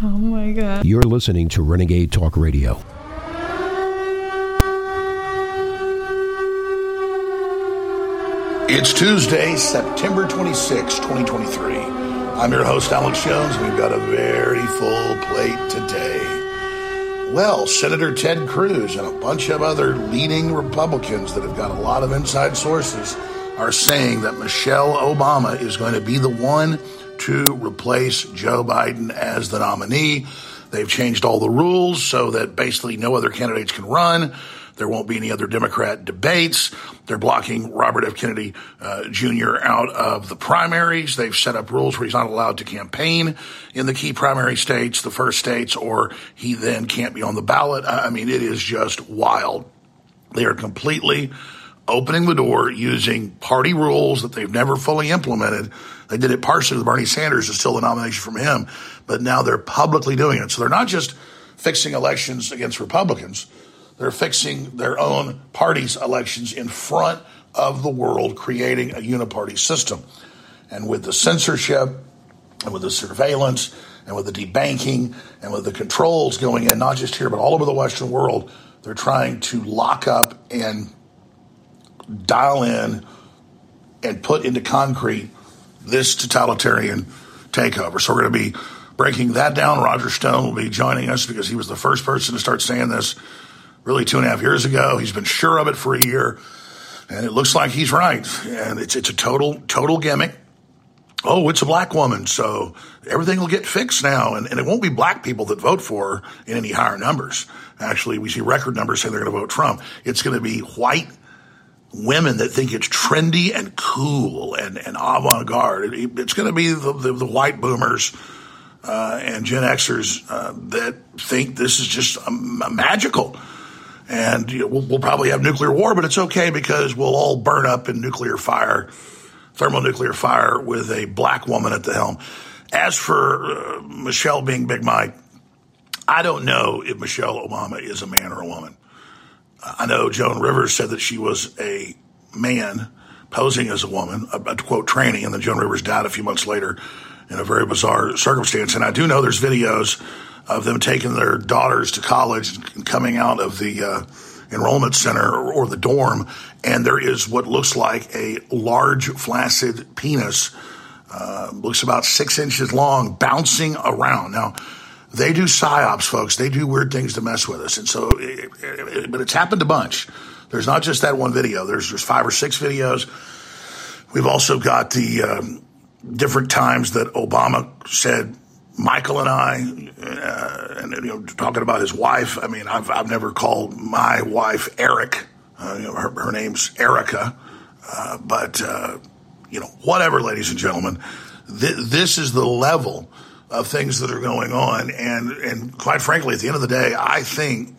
Oh my God. You're listening to Renegade Talk Radio. It's Tuesday, September 26, 2023. I'm your host, Alex Jones. We've got a very full plate today. Well, Senator Ted Cruz and a bunch of other leading Republicans that have got a lot of inside sources are saying that Michelle Obama is going to be the one to replace Joe Biden as the nominee. They've changed all the rules so that basically no other candidates can run. There won't be any other Democrat debates. They're blocking Robert F. Kennedy uh, Jr. out of the primaries. They've set up rules where he's not allowed to campaign in the key primary states, the first states, or he then can't be on the ballot. I mean, it is just wild. They are completely opening the door using party rules that they've never fully implemented. They did it partially with Bernie Sanders, is still the nomination from him, but now they're publicly doing it. So they're not just fixing elections against Republicans, they're fixing their own party's elections in front of the world, creating a uniparty system. And with the censorship and with the surveillance and with the debanking and with the controls going in, not just here, but all over the Western world, they're trying to lock up and dial in and put into concrete this totalitarian takeover. So we're going to be breaking that down. Roger Stone will be joining us because he was the first person to start saying this really two and a half years ago. He's been sure of it for a year, and it looks like he's right. And it's it's a total total gimmick. Oh, it's a black woman, so everything will get fixed now, and, and it won't be black people that vote for her in any higher numbers. Actually, we see record numbers saying they're going to vote Trump. It's going to be white women that think it's trendy and cool and, and avant-garde. It, it's going to be the, the, the white boomers uh, and Gen Xers uh, that think this is just um, magical. And you know, we'll, we'll, probably have nuclear war, but it's okay because we'll all burn up in nuclear fire, thermonuclear fire with a black woman at the helm. As for uh, Michelle being Big Mike, I don't know if Michelle Obama is a man or a woman. I know Joan Rivers said that she was a man posing as a woman, a, quote training, and then Joan Rivers died a few months later in a very bizarre circumstance. And I do know there's videos of them taking their daughters to college and coming out of the uh, enrollment center or, or, the dorm, and there is what looks like a large flaccid penis, uh, looks about six inches long, bouncing around. Now, they do psyops, folks. They do weird things to mess with us, and so, it, it, but it's happened a bunch. There's not just that one video. There's there's five or six videos. We've also got the um, different times that Obama said Michael and I, uh, and you know, talking about his wife. I mean, I've I've never called my wife Eric. Uh, you know, her, her name's Erica, uh, but uh, you know, whatever, ladies and gentlemen, th- this is the level of things that are going on, and and quite frankly, at the end of the day, I think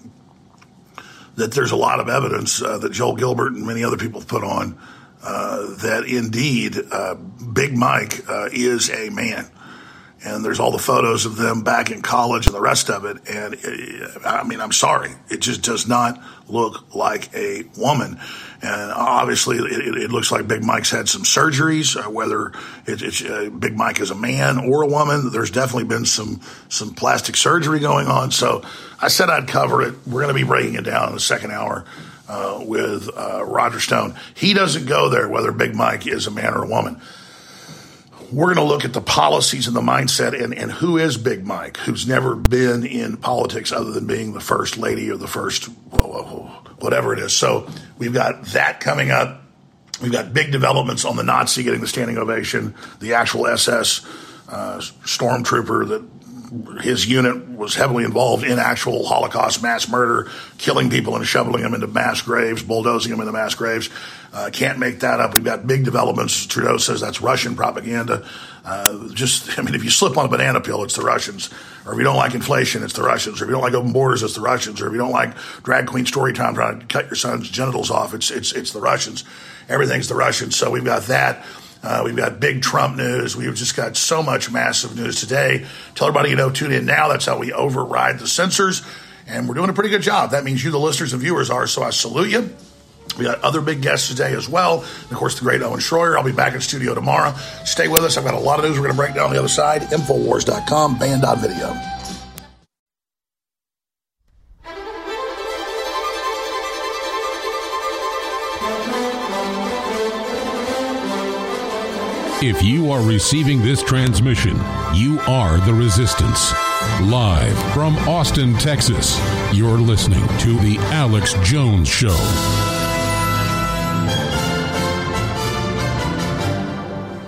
that there's a lot of evidence uh, that Joel Gilbert and many other people have put on uh, that indeed Big Mike is a man and there's all the photos of them back in college and the rest of it. And it, I mean, I'm sorry, it just does not look like a woman. And obviously, it, it looks like Big Mike's had some surgeries. Uh, whether it, it's uh, Big Mike is a man or a woman, there's definitely been some some plastic surgery going on. So I said I'd cover it. We're going to be breaking it down in the second hour. Uh, with uh, Roger Stone, he doesn't go there whether Big Mike is a man or a woman we're going to look at the policies and the mindset and, and who is Big Mike, who's never been in politics other than being the first lady or the first whatever it is. So we've got that coming up. We've got big developments on the Nazi getting the standing ovation, the actual SS uh, stormtrooper that his unit was heavily involved in actual Holocaust mass murder, killing people and shoveling them into mass graves, bulldozing them into mass graves. Uh, can't make that up. We've got big developments. Trudeau says that's Russian propaganda. Uh, just, I mean, if you slip on a banana peel, it's the Russians. Or if you don't like inflation, it's the Russians. Or if you don't like open borders, it's the Russians. Or if you don't like drag queen story time trying to cut your son's genitals off, it's it's it's the Russians. Everything's the Russians. So we've got that. Uh, we've got big Trump news. We've just got so much massive news today. Tell everybody you know, tune in now. That's how we override the censors. And we're doing a pretty good job. That means you, the listeners and viewers, are. So I salute you. We got other big guests today as well. And of course, the great Owen Schroyer. I'll be back in studio tomorrow. Stay with us. I've got a lot of news we're going to break down on the other side. Infowars.com, Banned.video. If you are receiving this transmission, you are the resistance. Live from Austin, Texas, you're listening to The Alex Jones Show.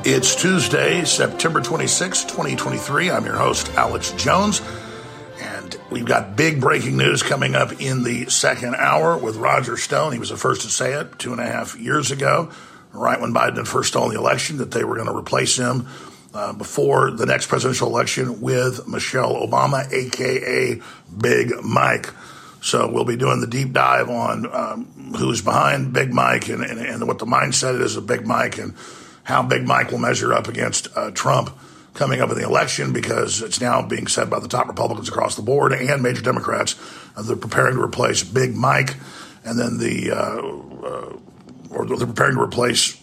It's Tuesday, September 26, 2023. I'm your host, Alex Jones. And we've got big breaking news coming up in the second hour with Roger Stone. He was the first to say it two and a half years ago right when Biden first stolen the election, that they were going to replace him uh, before the next presidential election with Michelle Obama, aka Big Mike. So we'll be doing the deep dive on um, who's behind Big Mike and, and, and, what the mindset is of Big Mike and how Big Mike will measure up against uh, Trump coming up in the election because it's now being said by the top Republicans across the board and major Democrats uh, they're preparing to replace Big Mike. And then the uh, uh, or they're preparing to replace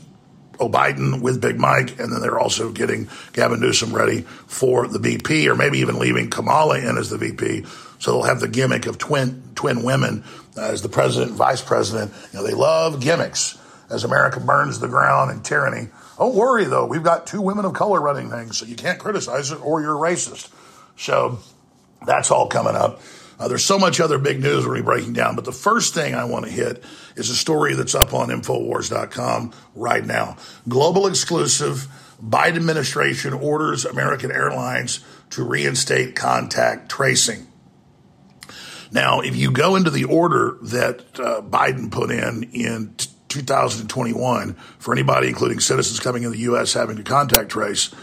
Biden with Big Mike, and then they're also getting Gavin Newsom ready for the VP, or maybe even leaving Kamala in as the VP. So they'll have the gimmick of twin twin women as the president and vice president. You know, they love gimmicks as America burns the ground in tyranny. Don't worry though, we've got two women of color running things, so you can't criticize it or you're racist. So that's all coming up. Uh, there's so much other big news we're breaking down, but the first thing I want to hit is a story that's up on Infowars.com right now. Global exclusive Biden administration orders American Airlines to reinstate contact tracing. Now, if you go into the order that uh, Biden put in in t- 2021 for anybody, including citizens coming in the U.S. having to contact trace,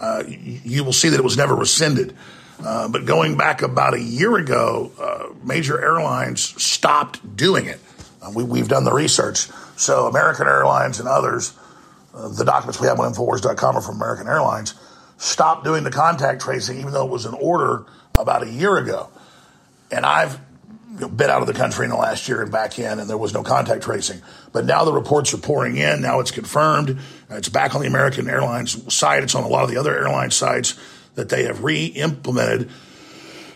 uh, you will see that it was never rescinded. Uh, but going back about a year ago, uh, major airlines stopped doing it. Uh, we, have done the research. So American Airlines and others, uh, the documents we have on Infowars.com are from American Airlines, stopped doing the contact tracing, even though it was an order about a year ago. And I've you know, been out of the country in the last year and back in, and there was no contact tracing. But now the reports are pouring in. Now it's confirmed. It's back on the American Airlines site. It's on a lot of the other airline sites that they have re implemented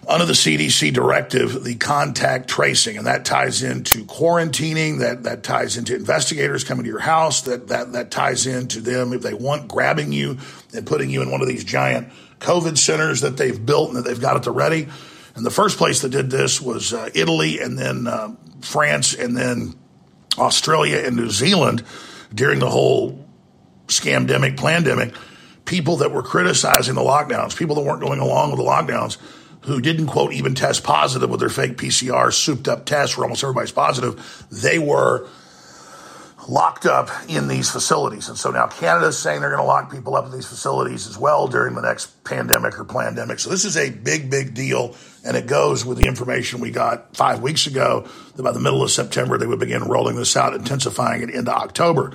under the CDC directive, the contact tracing, and that ties into quarantining, that, that ties into investigators coming to your house, that, that, that ties into them, if they want, grabbing you and putting you in one of these giant COVID centers that they've built and that they've got at the ready. And the first place that did this was uh, Italy and then uh, France and then Australia and New Zealand during the whole scamdemic, pandemic people that were criticizing the lockdowns, people that weren't going along with the lockdowns, who didn't quote even test positive with their fake PCR souped up tests where almost everybody's positive, they were locked up in these facilities. And so now Canada's saying they're going to lock people up in these facilities as well during the next pandemic or pandemic. So this is a big, big deal. And it goes with the information we got five weeks ago that by the middle of September, they would begin rolling this out, intensifying it into October.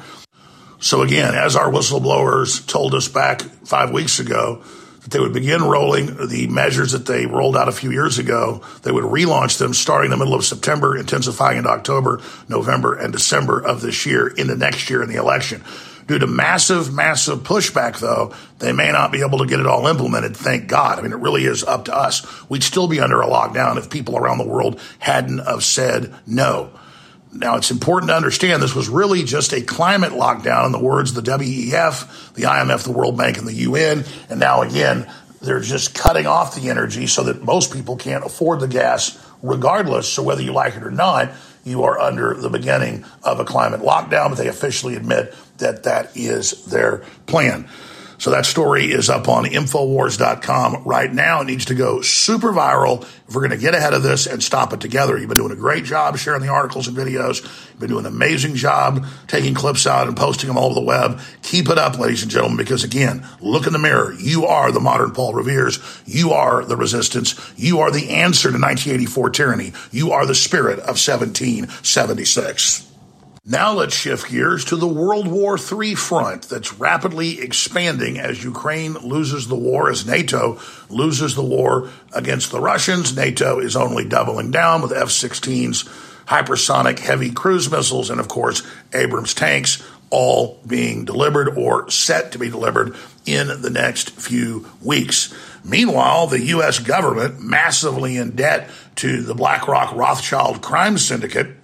So again, as our whistleblowers told us back five weeks ago, that they would begin rolling the measures that they rolled out a few years ago. They would relaunch them starting in the middle of September, intensifying into October, November, and December of this year into next year in the election. Due to massive, massive pushback, though, they may not be able to get it all implemented. Thank God. I mean, it really is up to us. We'd still be under a lockdown if people around the world hadn't have said no. Now, it's important to understand this was really just a climate lockdown, in the words of the WEF, the IMF, the World Bank, and the UN. And now, again, they're just cutting off the energy so that most people can't afford the gas regardless. So, whether you like it or not, you are under the beginning of a climate lockdown, but they officially admit that that is their plan. So that story is up on Infowars.com right now. It needs to go super viral if we're going to get ahead of this and stop it together. You've been doing a great job sharing the articles and videos. You've been doing an amazing job taking clips out and posting them all over the web. Keep it up, ladies and gentlemen, because again, look in the mirror. You are the modern Paul Revere's. You are the resistance. You are the answer to 1984 tyranny. You are the spirit of 1776. Now let's shift gears to the World War III front that's rapidly expanding as Ukraine loses the war, as NATO loses the war against the Russians. NATO is only doubling down with F 16s, hypersonic heavy cruise missiles, and of course, Abrams tanks, all being delivered or set to be delivered in the next few weeks. Meanwhile, the U.S. government, massively in debt to the BlackRock Rothschild crime syndicate,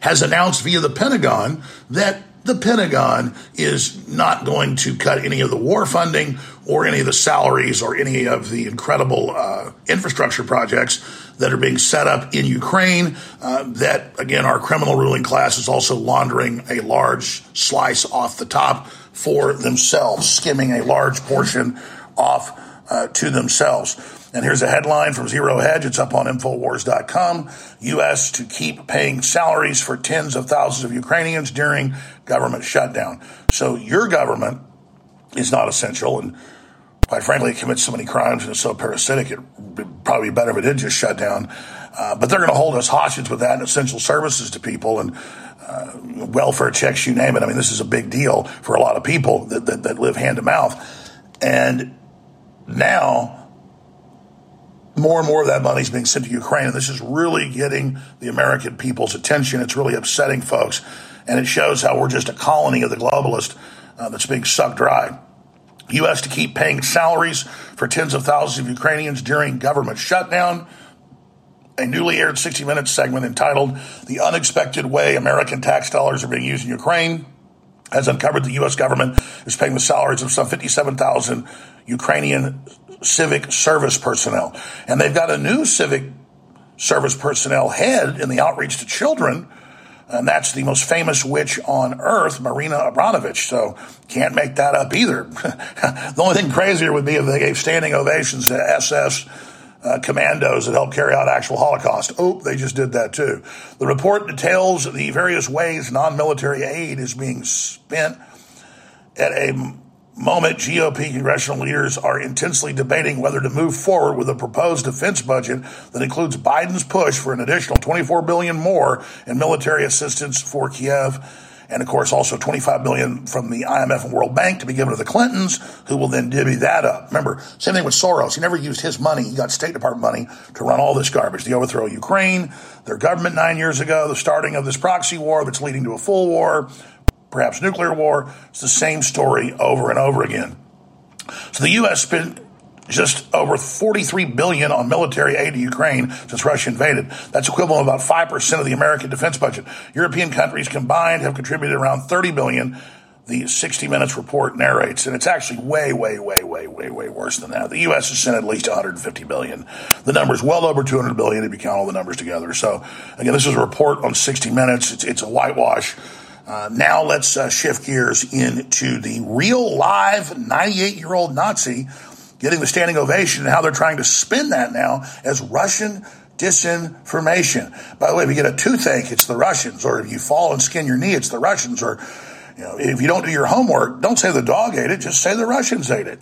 has announced via the Pentagon that the Pentagon is not going to cut any of the war funding or any of the salaries or any of the incredible uh, infrastructure projects that are being set up in Ukraine. Uh, that, again, our criminal ruling class is also laundering a large slice off the top for themselves, skimming a large portion off uh, to themselves. And here's a headline from Zero Hedge. It's up on Infowars.com. U.S. to keep paying salaries for tens of thousands of Ukrainians during government shutdown. So your government is not essential. And quite frankly, it commits so many crimes and is so parasitic, it would probably be better if it did just shut down. Uh, but they're going to hold us hostage with that and essential services to people and uh, welfare checks, you name it. I mean, this is a big deal for a lot of people that, that, that live hand to mouth. And now, more and more of that money is being sent to Ukraine, and this is really getting the American people's attention. It's really upsetting folks, and it shows how we're just a colony of the globalist uh, that's being sucked dry. U.S. to keep paying salaries for tens of thousands of Ukrainians during government shutdown. A newly aired 60 Minutes segment entitled The Unexpected Way American Tax Dollars Are Being Used in Ukraine has uncovered the U.S. government is paying the salaries of some 57,000 Ukrainian civic service personnel. And they've got a new civic service personnel head in the outreach to children. And that's the most famous witch on earth, Marina Abramovich. So can't make that up either. the only thing crazier would be if they gave standing ovations to SS uh, commandos that helped carry out actual Holocaust. Oh, they just did that too. The report details the various ways non military aid is being spent at a moment GOP congressional leaders are intensely debating whether to move forward with a proposed defense budget that includes Biden's push for an additional 24 billion more in military assistance for Kiev and of course also 25 billion from the IMF and World Bank to be given to the Clintons, who will then divvy that up. Remember, same thing with Soros. He never used his money. He got State Department money to run all this garbage. The overthrow of Ukraine, their government nine years ago, the starting of this proxy war that's leading to a full war, perhaps nuclear war. It's the same story over and over again. So the U.S. spent just over 43 billion on military aid to Ukraine since Russia invaded. That's equivalent to about 5% of the American defense budget. European countries combined have contributed around 30 billion. The 60 Minutes report narrates, and it's actually way, way, way, way, way, way worse than that. The U.S. has sent at least 150 billion. The number's well over 200 billion if you count all the numbers together. So, again, this is a report on 60 Minutes. It's, it's a whitewash. Uh, now let's uh, shift gears into the real live 98 year old Nazi getting the standing ovation and how they're trying to spin that now as Russian disinformation. By the way, if you get a toothache, it's the Russians, or if you fall and skin your knee, it's the Russians, or you know, if you don't do your homework, don't say the dog ate it, just say the Russians ate it.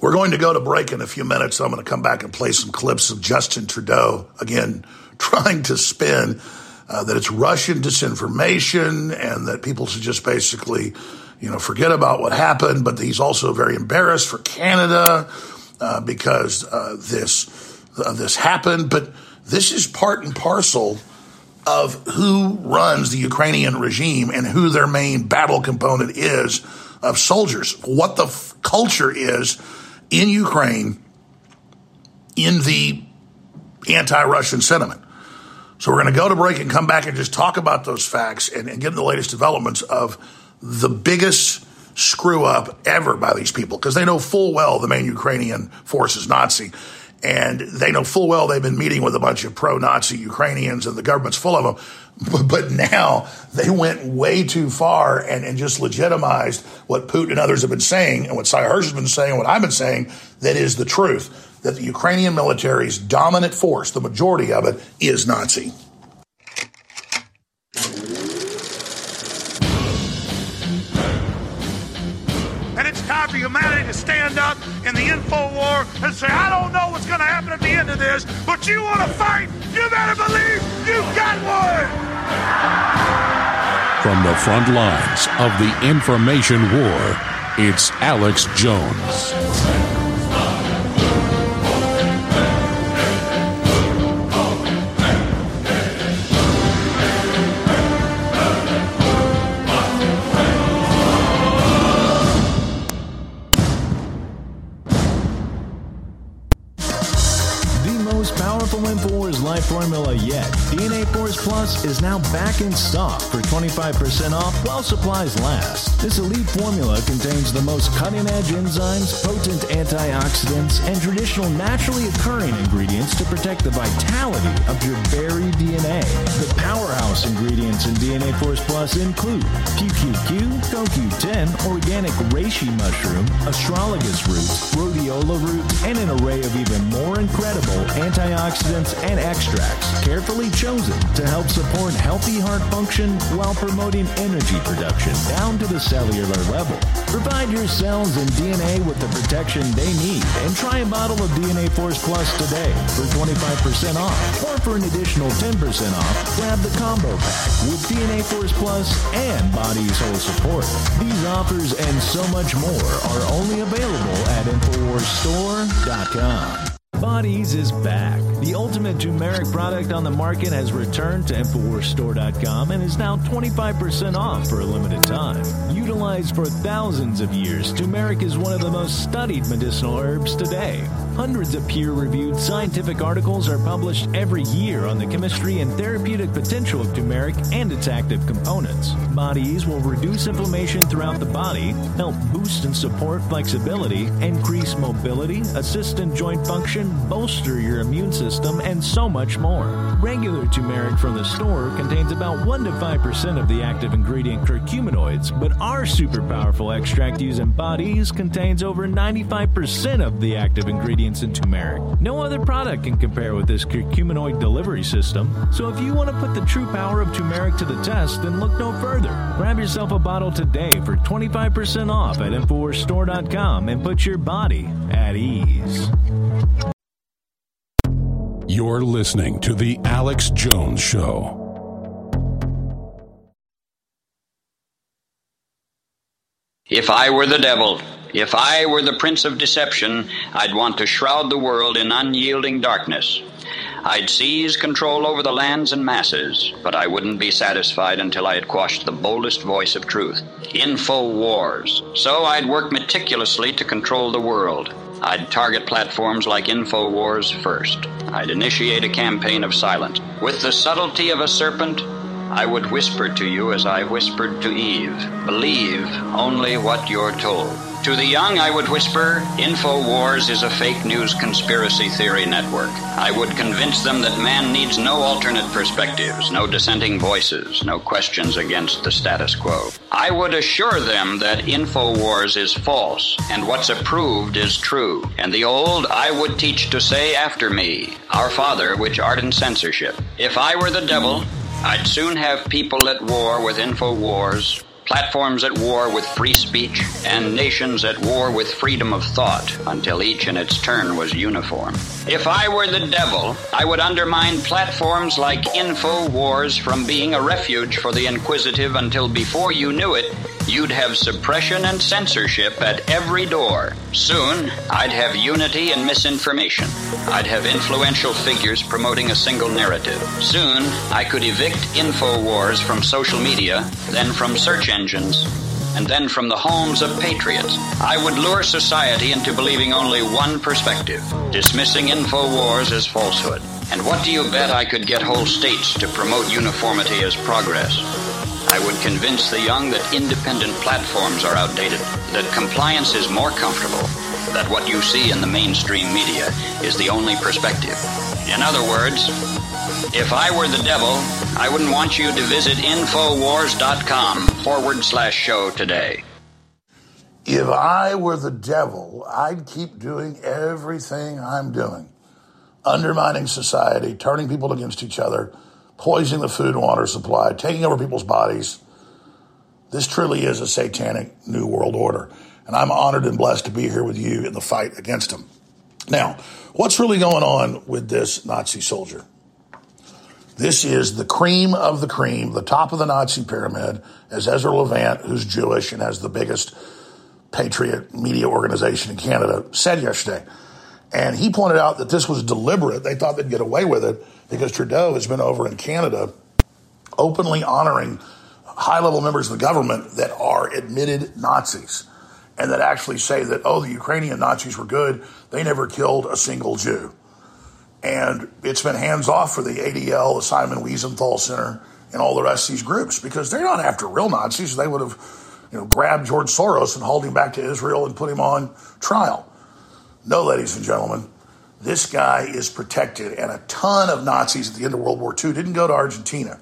We're going to go to break in a few minutes. I'm going to come back and play some clips of Justin Trudeau again trying to spin uh, that it's Russian disinformation and that people should just basically you know, forget about what happened, but he's also very embarrassed for Canada uh, because uh, this uh, this happened. But this is part and parcel of who runs the Ukrainian regime and who their main battle component is of soldiers. What the f- culture is in Ukraine in the anti-Russian sentiment. So we're going to go to break and come back and just talk about those facts and, and get the latest developments of the biggest screw up ever by these people because they know full well the main Ukrainian force is Nazi. And they know full well they've been meeting with a bunch of pro Nazi Ukrainians and the government's full of them. But now they went way too far and, and just legitimized what Putin and others have been saying and what Sy Hersh has been saying and what I've been saying that is the truth that the Ukrainian military's dominant force, the majority of it, is Nazi. And it's time for humanity to stand up in the info war and say, I don't know what's going to happen at the end of this, but you want to fight, you better believe you got one. From the front lines of the information war, it's Alex Jones. Life formula yet, DNA Force Plus is now back in stock for 25% off while supplies last. This elite formula contains the most cutting edge enzymes, potent antioxidants, and traditional naturally occurring ingredients to protect the vitality of your very DNA. The powerhouse ingredients in DNA Force Plus include PQQ, CoQ10, organic reishi mushroom, astragalus roots, rhodiola roots, and an array of even more incredible antioxidants and extracts carefully chosen to help support healthy heart function while promoting energy production down to the cellular level. Provide your cells and DNA with the protection they need and try a bottle of DNA Force Plus today for 25% off. Or for an additional 10% off, grab the combo pack with DNA Force Plus and Body's Whole Support. These offers and so much more are only available at InfoWarsStore.com. Bodies is back. The ultimate turmeric product on the market has returned to InfoWarsStore.com and is now 25% off for a limited time. Utilized for thousands of years, turmeric is one of the most studied medicinal herbs today. Hundreds of peer reviewed scientific articles are published every year on the chemistry and therapeutic potential of turmeric and its active components. Bodies will reduce inflammation throughout the body, help boost and support flexibility, increase mobility, assist in joint function, bolster your immune system, and so much more. Regular turmeric from the store contains about 1 to 5% of the active ingredient curcuminoids, but our super powerful extract used in bodies contains over 95% of the active ingredients in turmeric. No other product can compare with this curcuminoid delivery system, so if you want to put the true power of turmeric to the test, then look no further. Grab yourself a bottle today for 25% off at InfoWarsStore.com and put your body at ease. You're listening to The Alex Jones Show. If I were the devil, if I were the prince of deception, I'd want to shroud the world in unyielding darkness. I'd seize control over the lands and masses, but I wouldn't be satisfied until I had quashed the boldest voice of truth. Info wars. So I'd work meticulously to control the world. I'd target platforms like InfoWars first. I'd initiate a campaign of silence. With the subtlety of a serpent, I would whisper to you as I whispered to Eve believe only what you're told. To the young, I would whisper InfoWars is a fake news conspiracy theory network. I would convince them that man needs no alternate perspectives, no dissenting voices, no questions against the status quo. I would assure them that InfoWars is false and what's approved is true. And the old I would teach to say after me, Our Father, which art in censorship. If I were the devil, I'd soon have people at war with InfoWars, platforms at war with free speech, and nations at war with freedom of thought until each in its turn was uniform. If I were the devil, I would undermine platforms like InfoWars from being a refuge for the inquisitive until before you knew it, you'd have suppression and censorship at every door. Soon, I'd have unity and misinformation. I'd have influential figures promoting a single narrative. Soon, I could evict InfoWars from social media, then from search engines, and then from the homes of patriots. I would lure society into believing only one perspective, dismissing InfoWars as falsehood. And what do you bet I could get whole states to promote uniformity as progress? I would convince the young that independent platforms are outdated, that compliance is more comfortable, that what you see in the mainstream media is the only perspective. In other words, if I were the devil, I wouldn't want you to visit Infowars.com forward slash show today. If I were the devil, I'd keep doing everything I'm doing undermining society, turning people against each other, poisoning the food and water supply, taking over people's bodies. This truly is a satanic new world order. And I'm honored and blessed to be here with you in the fight against them. Now, what's really going on with this Nazi soldier? This is the cream of the cream, the top of the Nazi pyramid, as Ezra Levant, who's Jewish and has the biggest patriot media organization in Canada, said yesterday. And he pointed out that this was deliberate. They thought they'd get away with it because Trudeau has been over in Canada openly honoring high level members of the government that are admitted Nazis and that actually say that, oh, the Ukrainian Nazis were good. They never killed a single Jew. And it's been hands off for the ADL, the Simon Wiesenthal Center, and all the rest of these groups because they're not after real Nazis. They would have, you know, grabbed George Soros and hauled him back to Israel and put him on trial. No, ladies and gentlemen, this guy is protected. And a ton of Nazis at the end of World War II didn't go to Argentina.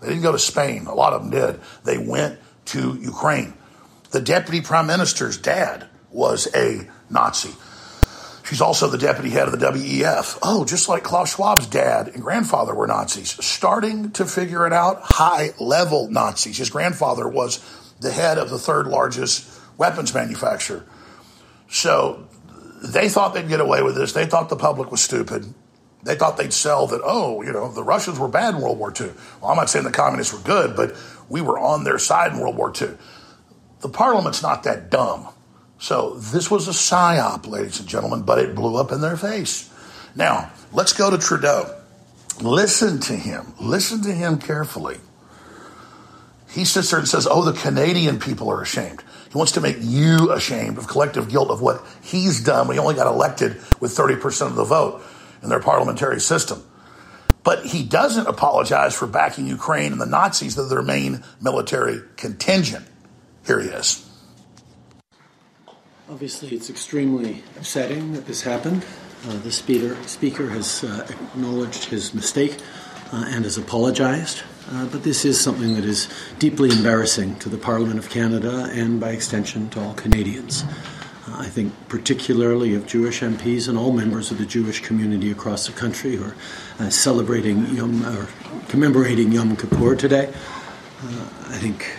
They didn't go to Spain. A lot of them did. They went to Ukraine. The deputy prime minister's dad was a Nazi. She's also the deputy head of the WEF. Oh, just like Klaus Schwab's dad and grandfather were Nazis. Starting to figure it out, high level Nazis. His grandfather was the head of the third largest weapons manufacturer. So they thought they'd get away with this. They thought the public was stupid. They thought they'd sell that, oh, you know, the Russians were bad in World War II. Well, I'm not saying the communists were good, but we were on their side in World War II. The parliament's not that dumb. So this was a psyop, ladies and gentlemen, but it blew up in their face. Now, let's go to Trudeau. Listen to him. Listen to him carefully. He sits there and says, Oh, the Canadian people are ashamed. He wants to make you ashamed of collective guilt of what he's done when he only got elected with 30% of the vote in their parliamentary system. But he doesn't apologize for backing Ukraine and the Nazis, that their main military contingent. Here he is. Obviously, it's extremely upsetting that this happened. Uh, the speaker, speaker has uh, acknowledged his mistake uh, and has apologized. Uh, but this is something that is deeply embarrassing to the Parliament of Canada and, by extension, to all Canadians. Uh, I think particularly of Jewish MPs and all members of the Jewish community across the country who are uh, celebrating Yom or commemorating Yom Kippur today. I think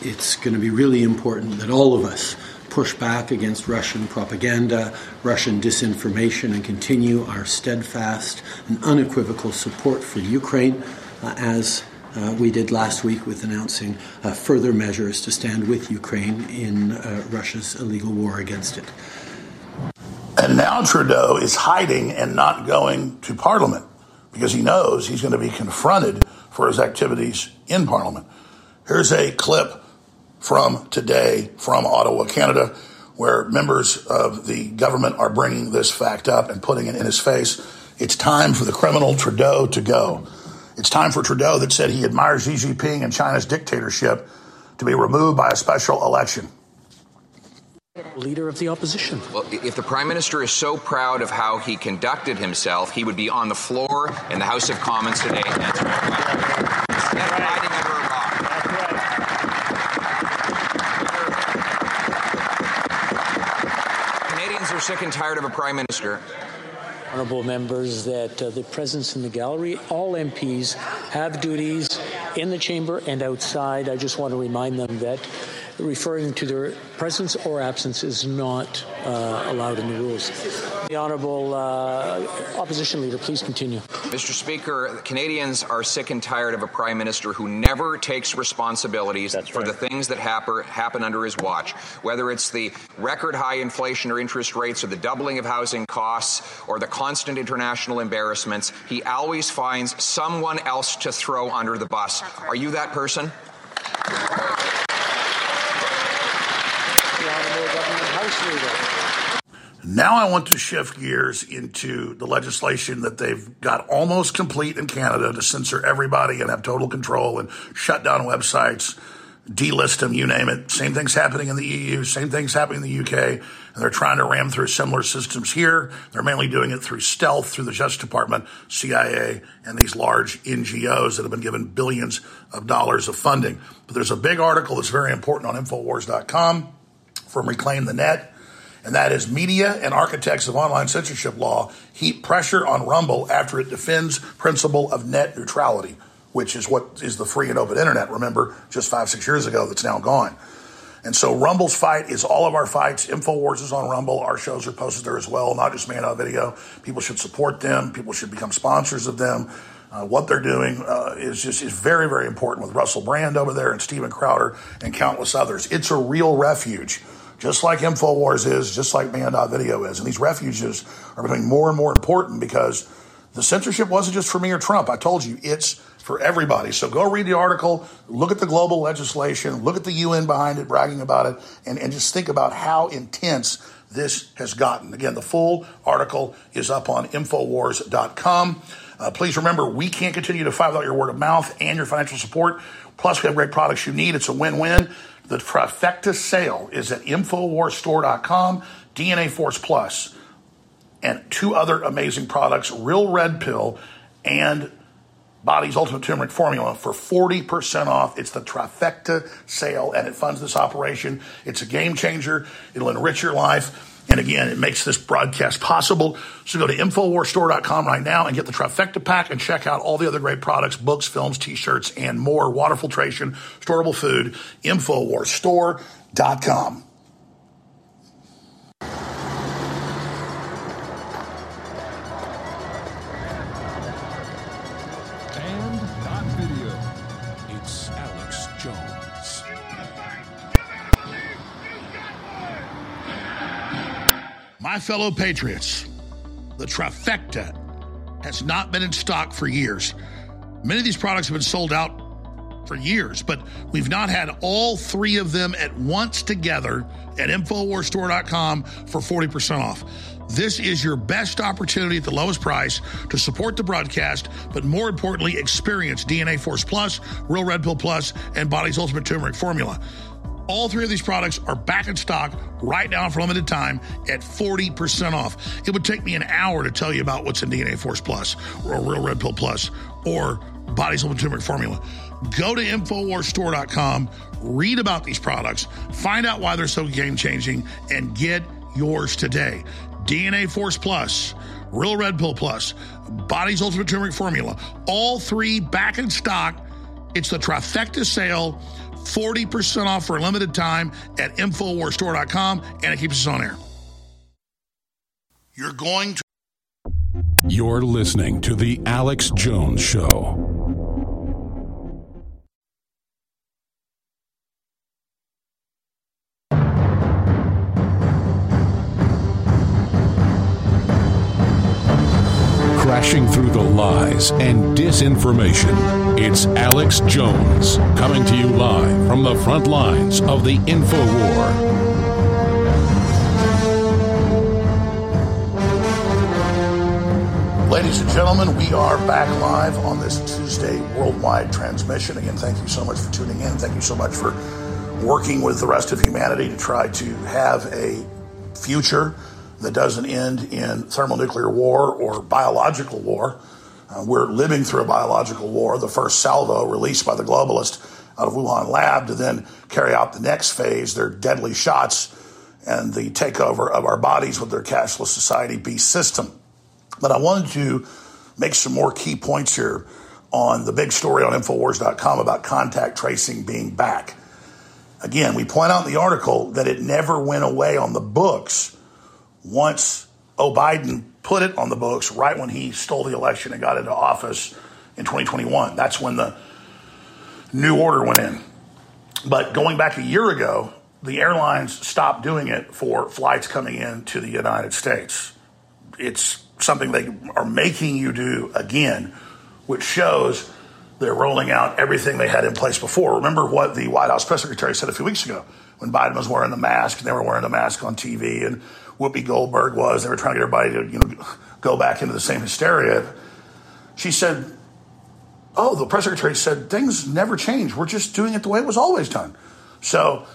it's going to be really important that all of us push back against Russian propaganda, Russian disinformation, and continue our steadfast and unequivocal support for Ukraine uh, as uh, we did last week with announcing uh, further measures to stand with Ukraine in uh, Russia's illegal war against it. And now Trudeau is hiding and not going to Parliament because he knows he's going to be confronted for his activities in Parliament. Here's a clip from today from Ottawa, Canada, where members of the government are bringing this fact up and putting it in his face. It's time for the criminal Trudeau to go. It's time for Trudeau that said he admires Xi Jinping and China's dictatorship to be removed by a special election. Leader of the opposition. Well, if the prime minister is so proud of how he conducted himself, he would be on the floor in the House of Commons today answering Instead of hiding under are sick and tired of a prime minister. Honourable members, that uh, the presence in the gallery, all MPs have duties in the chamber and outside. I just want to remind them that referring to their presence or absence is not uh, allowed in the rules. The Honourable uh, Opposition Leader, please continue. Mr. Speaker, Canadians are sick and tired of a Prime Minister who never takes responsibilities That's for right. the things that happen, happen under his watch, whether it's the record high inflation or interest rates or the doubling of housing costs or the constant international embarrassments. He always finds someone else to throw under the bus. Are you that person? Now I want to shift gears into the legislation that they've got almost complete in Canada to censor everybody and have total control and shut down websites, delist them, you name it. Same thing's happening in the EU, same thing's happening in the UK, and they're trying to ram through similar systems here. They're mainly doing it through stealth, through the Justice Department, CIA, and these large NGOs that have been given billions of dollars of funding. But there's a big article that's very important on Infowars.com from Reclaim the Net and that is media and architects of online censorship law heap pressure on Rumble after it defends principle of net neutrality, which is what is the free and open internet. Remember, just five six years ago, that's now gone. And so Rumble's fight is all of our fights. Infowars is on Rumble. Our shows are posted there as well, not just Man Out Video. People should support them. People should become sponsors of them. Uh, what they're doing uh, is just is very, very important with Russell Brand over there and Steven Crowder and countless others. It's a real refuge just like InfoWars is, just like Banned.video is. And these refuges are becoming more and more important because the censorship wasn't just for me or Trump. I told you, it's for everybody. So go read the article, look at the global legislation, look at the UN behind it, bragging about it, and, and just think about how intense this has gotten. Again, the full article is up on Infowars.com. Uh, please remember, we can't continue to fight without your word of mouth and your financial support. Plus, we have great products you need. It's a win win. The trifecta sale is at InfoWarsStore.com, DNA Force Plus, and two other amazing products Real Red Pill and Body's Ultimate Turmeric Formula for 40% off. It's the trifecta sale and it funds this operation. It's a game changer. It'll enrich your life. And again, it makes this broadcast possible. So go to InfoWarsStore.com right now and get the trifecta pack and check out all the other great products, books, films, t-shirts, and more. Water filtration, storable food, InfoWarsStore.com. My fellow patriots, the trifecta has not been in stock for years. Many of these products have been sold out for years, but we've not had all three of them at once together at InfoWarsStore.com for 40% off. This is your best opportunity at the lowest price to support the broadcast, but more importantly, experience DNA Force Plus, Real Red Pill Plus, and Body's Ultimate Turmeric Formula. All three of these products are back in stock right now for limited time at 40% off. It would take me an hour to tell you about what's in DNA Force Plus or Real Red Pill Plus or Body's Ultimate Turmeric Formula. Go to InfoWarsStore.com, read about these products, find out why they're so game changing, and get yours today. DNA Force Plus, Real Red Pill Plus, Body's Ultimate Turmeric Formula, all three back in stock. It's the trifecta sale, 40% off for a limited time at InfoWarsStore.com, and it keeps us on air. You're going to. You're listening to The Alex Jones Show. Crashing through the lies and disinformation. It's Alex Jones coming to you live from the front lines of the info war. Ladies and gentlemen, we are back live on this Tuesday worldwide transmission. Again, thank you so much for tuning in. Thank you so much for working with the rest of humanity to try to have a future that doesn't end in thermonuclear war or biological war. Uh, we're living through a biological war, the first salvo released by the globalist out of Wuhan lab to then carry out the next phase, their deadly shots and the takeover of our bodies with their cashless society beast system. But I wanted to make some more key points here on the big story on Infowars.com about contact tracing being back. Again, we point out in the article that it never went away on the books once O. Biden put it on the books right when he stole the election and got into office in 2021. That's when the new order went in. But going back a year ago, the airlines stopped doing it for flights coming into the United States. It's something they are making you do again, which shows they're rolling out everything they had in place before. Remember what the White House press secretary said a few weeks ago when Biden was wearing the mask and they were wearing the mask on TV and Whoopi Goldberg was. They were trying to get everybody to you know go back into the same hysteria. She said, "Oh, the press secretary said things never change. We're just doing it the way it was always done." So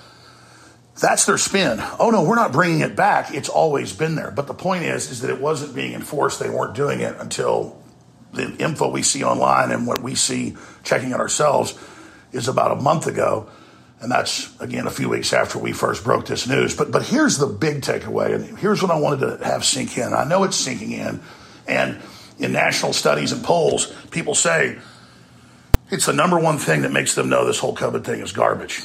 that's their spin. Oh no, we're not bringing it back. It's always been there. But the point is, is that it wasn't being enforced. They weren't doing it until the info we see online and what we see checking it ourselves is about a month ago. And that's again a few weeks after we first broke this news. But but here's the big takeaway, and here's what I wanted to have sink in. I know it's sinking in, and in national studies and polls, people say it's the number one thing that makes them know this whole COVID thing is garbage.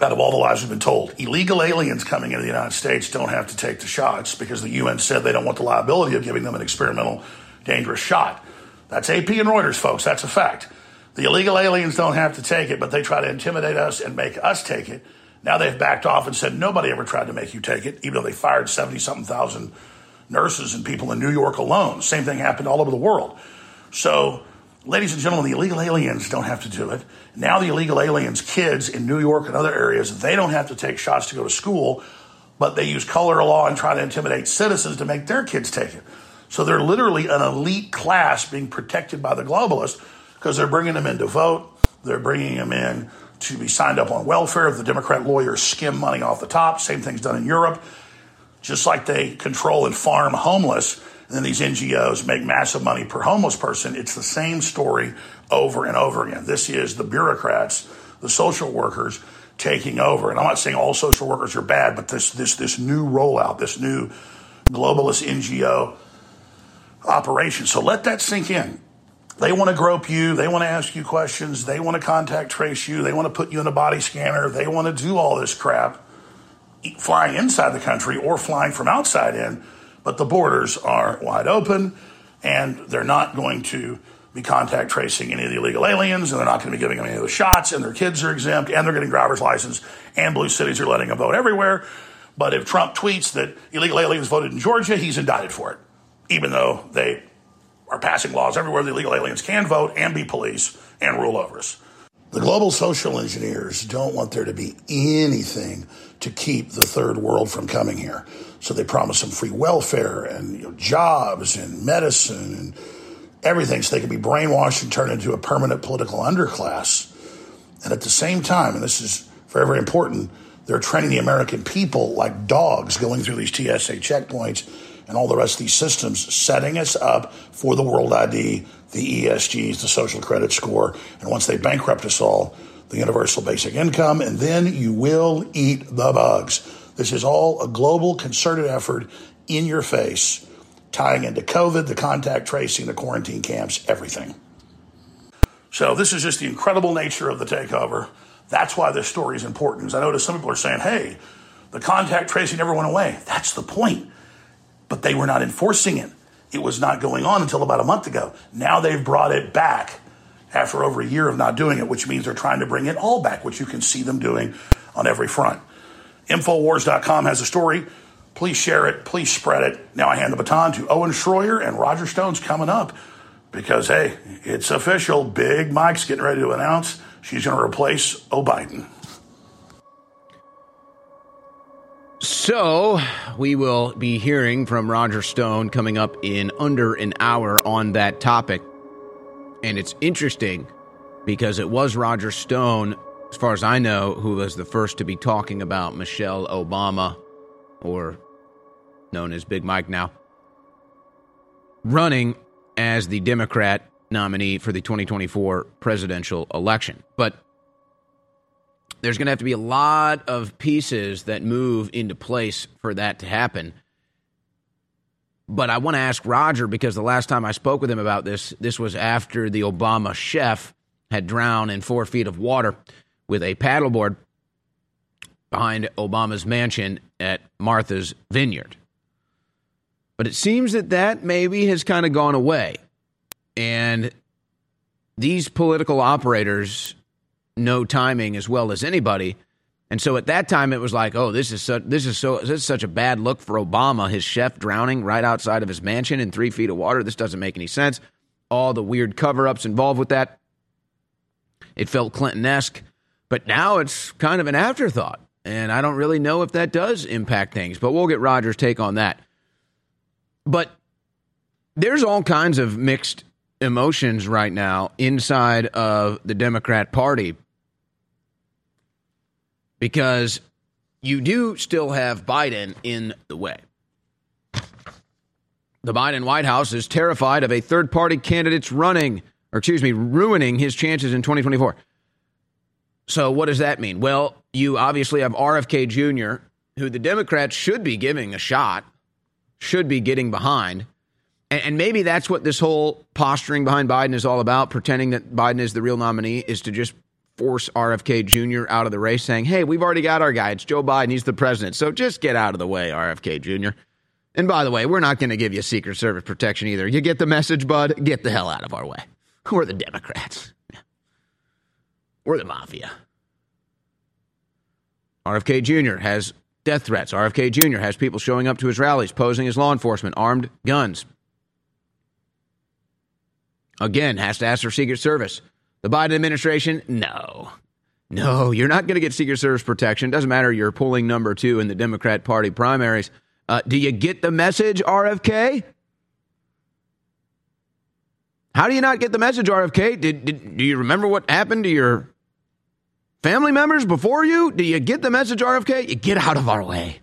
Out of all the lies we've been told, illegal aliens coming into the United States don't have to take the shots because the UN said they don't want the liability of giving them an experimental, dangerous shot. That's AP and Reuters, folks. That's a fact. The illegal aliens don't have to take it, but they try to intimidate us and make us take it. Now they've backed off and said nobody ever tried to make you take it, even though they fired 70 something thousand nurses and people in New York alone. Same thing happened all over the world. So, ladies and gentlemen, the illegal aliens don't have to do it. Now the illegal aliens' kids in New York and other areas, they don't have to take shots to go to school, but they use color law and try to intimidate citizens to make their kids take it. So they're literally an elite class being protected by the globalists because they're bringing them in to vote. They're bringing them in to be signed up on welfare. The Democrat lawyers skim money off the top. Same thing's done in Europe. Just like they control and farm homeless, and then these NGOs make massive money per homeless person. It's the same story over and over again. This is the bureaucrats, the social workers taking over. And I'm not saying all social workers are bad, but this this this new rollout, this new globalist NGO operation. So let that sink in. They want to grope you. They want to ask you questions. They want to contact trace you. They want to put you in a body scanner. They want to do all this crap flying inside the country or flying from outside in. But the borders are wide open and they're not going to be contact tracing any of the illegal aliens and they're not going to be giving them any of the shots and their kids are exempt and they're getting driver's license and blue cities are letting them vote everywhere. But if Trump tweets that illegal aliens voted in Georgia, he's indicted for it, even though they are passing laws everywhere the illegal aliens can vote and be police and rule over us. The global social engineers don't want there to be anything to keep the third world from coming here. So they promise them free welfare and you know, jobs and medicine and everything so they can be brainwashed and turned into a permanent political underclass. And at the same time, and this is very, very important, they're training the American people like dogs going through these TSA checkpoints and all the rest of these systems, setting us up for the World ID, the ESGs, the social credit score, and once they bankrupt us all, the universal basic income, and then you will eat the bugs. This is all a global concerted effort in your face, tying into COVID, the contact tracing, the quarantine camps, everything. So this is just the incredible nature of the takeover. That's why this story is important. Because I notice some people are saying, hey, the contact tracing never went away. That's the point but they were not enforcing it. It was not going on until about a month ago. Now they've brought it back after over a year of not doing it, which means they're trying to bring it all back, which you can see them doing on every front. Infowars.com has a story. Please share it. Please spread it. Now I hand the baton to Owen Shroyer and Roger Stone's coming up because, hey, it's official. Big Mike's getting ready to announce she's going to replace O'Biden. So, we will be hearing from Roger Stone coming up in under an hour on that topic. And it's interesting because it was Roger Stone, as far as I know, who was the first to be talking about Michelle Obama, or known as Big Mike now, running as the Democrat nominee for the 2024 presidential election. But there's going to have to be a lot of pieces that move into place for that to happen. But I want to ask Roger because the last time I spoke with him about this, this was after the Obama chef had drowned in four feet of water with a paddleboard behind Obama's mansion at Martha's Vineyard. But it seems that that maybe has kind of gone away. And these political operators know timing as well as anybody. And so at that time, it was like, oh, this is this is so this is such a bad look for Obama. His chef drowning right outside of his mansion in three feet of water. This doesn't make any sense. All the weird cover ups involved with that. It felt Clinton esque, but now it's kind of an afterthought. And I don't really know if that does impact things, but we'll get Roger's take on that. But there's all kinds of mixed emotions right now inside of the Democrat Party because you do still have Biden in the way. The Biden White House is terrified of a third party candidate's running, or excuse me, ruining his chances in 2024. So, what does that mean? Well, you obviously have RFK Jr., who the Democrats should be giving a shot, should be getting behind. And, maybe that's what this whole posturing behind Biden is all about, pretending that Biden is the real nominee, is to just force RFK Jr. out of the race, saying, hey, we've already got our guy. It's Joe Biden. He's the president. So just get out of the way, RFK Jr. And by the way, we're not going to give you Secret Service protection either. You get the message, bud? Get the hell out of our way. We're the Democrats. We're the mafia. RFK Jr. has death threats. RFK Jr. has people showing up to his rallies posing as law enforcement, armed guns. Again, has to ask for Secret Service. The Biden administration, no. No, you're not going to get Secret Service protection. Doesn't matter. You're polling number two in the Democrat Party primaries. Uh, do you get the message, RFK? How do you not get the message, RFK? Did, did, do you remember what happened to your family members before you? Do you get the message, RFK? You get out of our way.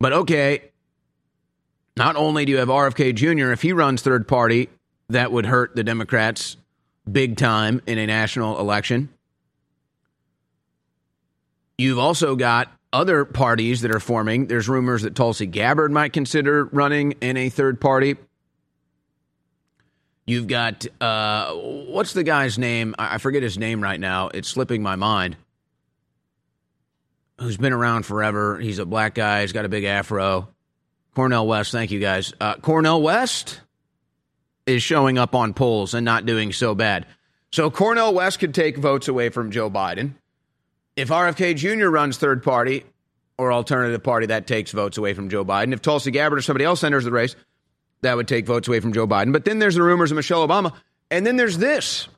But okay, not only do you have RFK Jr., if he runs third party, that would hurt the Democrats big time in a national election. You've also got other parties that are forming. There's rumors that Tulsi Gabbard might consider running in a third party. You've got uh, what's the guy's name? I forget his name right now. It's slipping my mind. Who's been around forever? He's a black guy. He's got a big afro. Cornel West. Thank you guys. Uh, Cornel West is showing up on polls and not doing so bad. So Cornel West could take votes away from Joe Biden. If RFK Jr. runs third party or alternative party, that takes votes away from Joe Biden. If Tulsi Gabbard or somebody else enters the race, that would take votes away from Joe Biden. But then there's the rumors of Michelle Obama. And then there's this.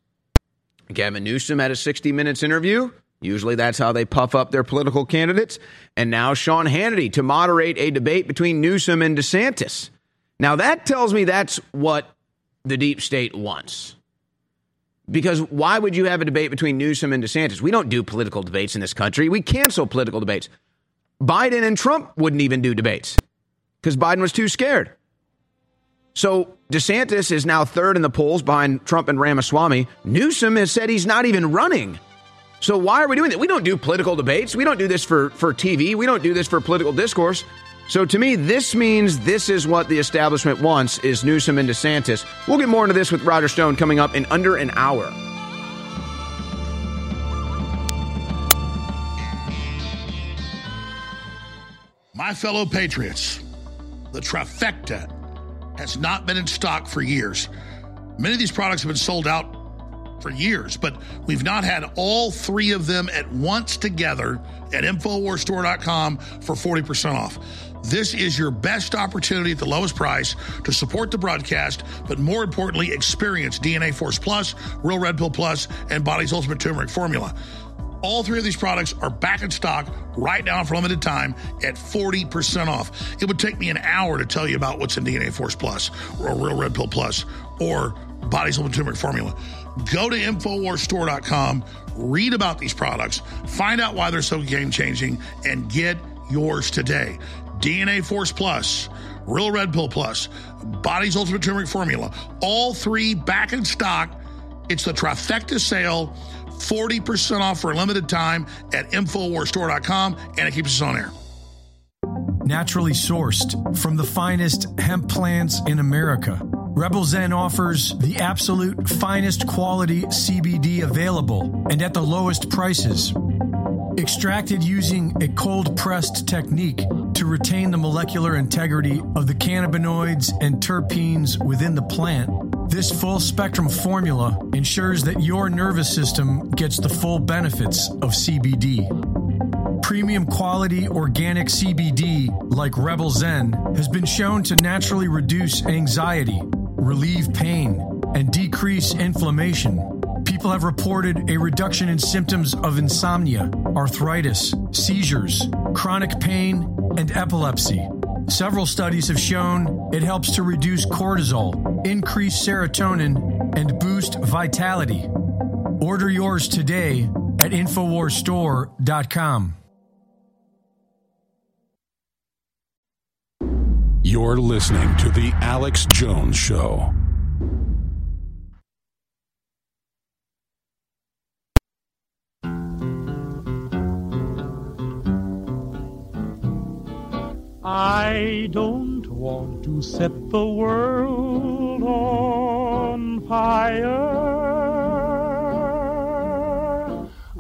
Gavin Newsom had a 60 Minutes interview. Usually that's how they puff up their political candidates. And now Sean Hannity to moderate a debate between Newsom and DeSantis. Now that tells me that's what the deep state wants. Because why would you have a debate between Newsom and DeSantis? We don't do political debates in this country. We cancel political debates. Biden and Trump wouldn't even do debates because Biden was too scared. So DeSantis is now third in the polls behind Trump and Ramaswamy. Newsom has said he's not even running. So why are we doing that? We don't do political debates. We don't do this for, for TV. We don't do this for political discourse. So to me, this means this is what the establishment wants is Newsom and DeSantis. We'll get more into this with Roger Stone coming up in under an hour. My fellow patriots, the trifecta has not been in stock for years. Many of these products have been sold out for years, but we've not had all three of them at once together at InfoWarsStore.com for 40% off. This is your best opportunity at the lowest price to support the broadcast, but more importantly, experience DNA Force Plus, Real Red Pill Plus, and Body's Ultimate Turmeric Formula. All three of these products are back in stock right now for limited time at 40% off. It would take me an hour to tell you about what's in DNA Force Plus or Real Red Pill Plus or Body's Ultimate Turmeric Formula. Go to InfoWarsStore.com, read about these products, find out why they're so game changing, and get yours today. DNA Force Plus, Real Red Pill Plus, Body's Ultimate Turmeric Formula, all three back in stock. It's the trifecta sale, 40% off for a limited time at InfoWarsStore.com, and it keeps us on air. Naturally sourced from the finest hemp plants in America. Rebel Zen offers the absolute finest quality CBD available and at the lowest prices. Extracted using a cold pressed technique to retain the molecular integrity of the cannabinoids and terpenes within the plant. This full spectrum formula ensures that your nervous system gets the full benefits of CBD. Premium quality organic CBD, like Rebel Zen, has been shown to naturally reduce anxiety, relieve pain, and decrease inflammation. People have reported a reduction in symptoms of insomnia, arthritis, seizures, chronic pain, and epilepsy. Several studies have shown it helps to reduce cortisol, increase serotonin, and boost vitality. Order yours today at InfoWarsStore.com. You're listening to The Alex Jones Show. I don't want to set the world on fire.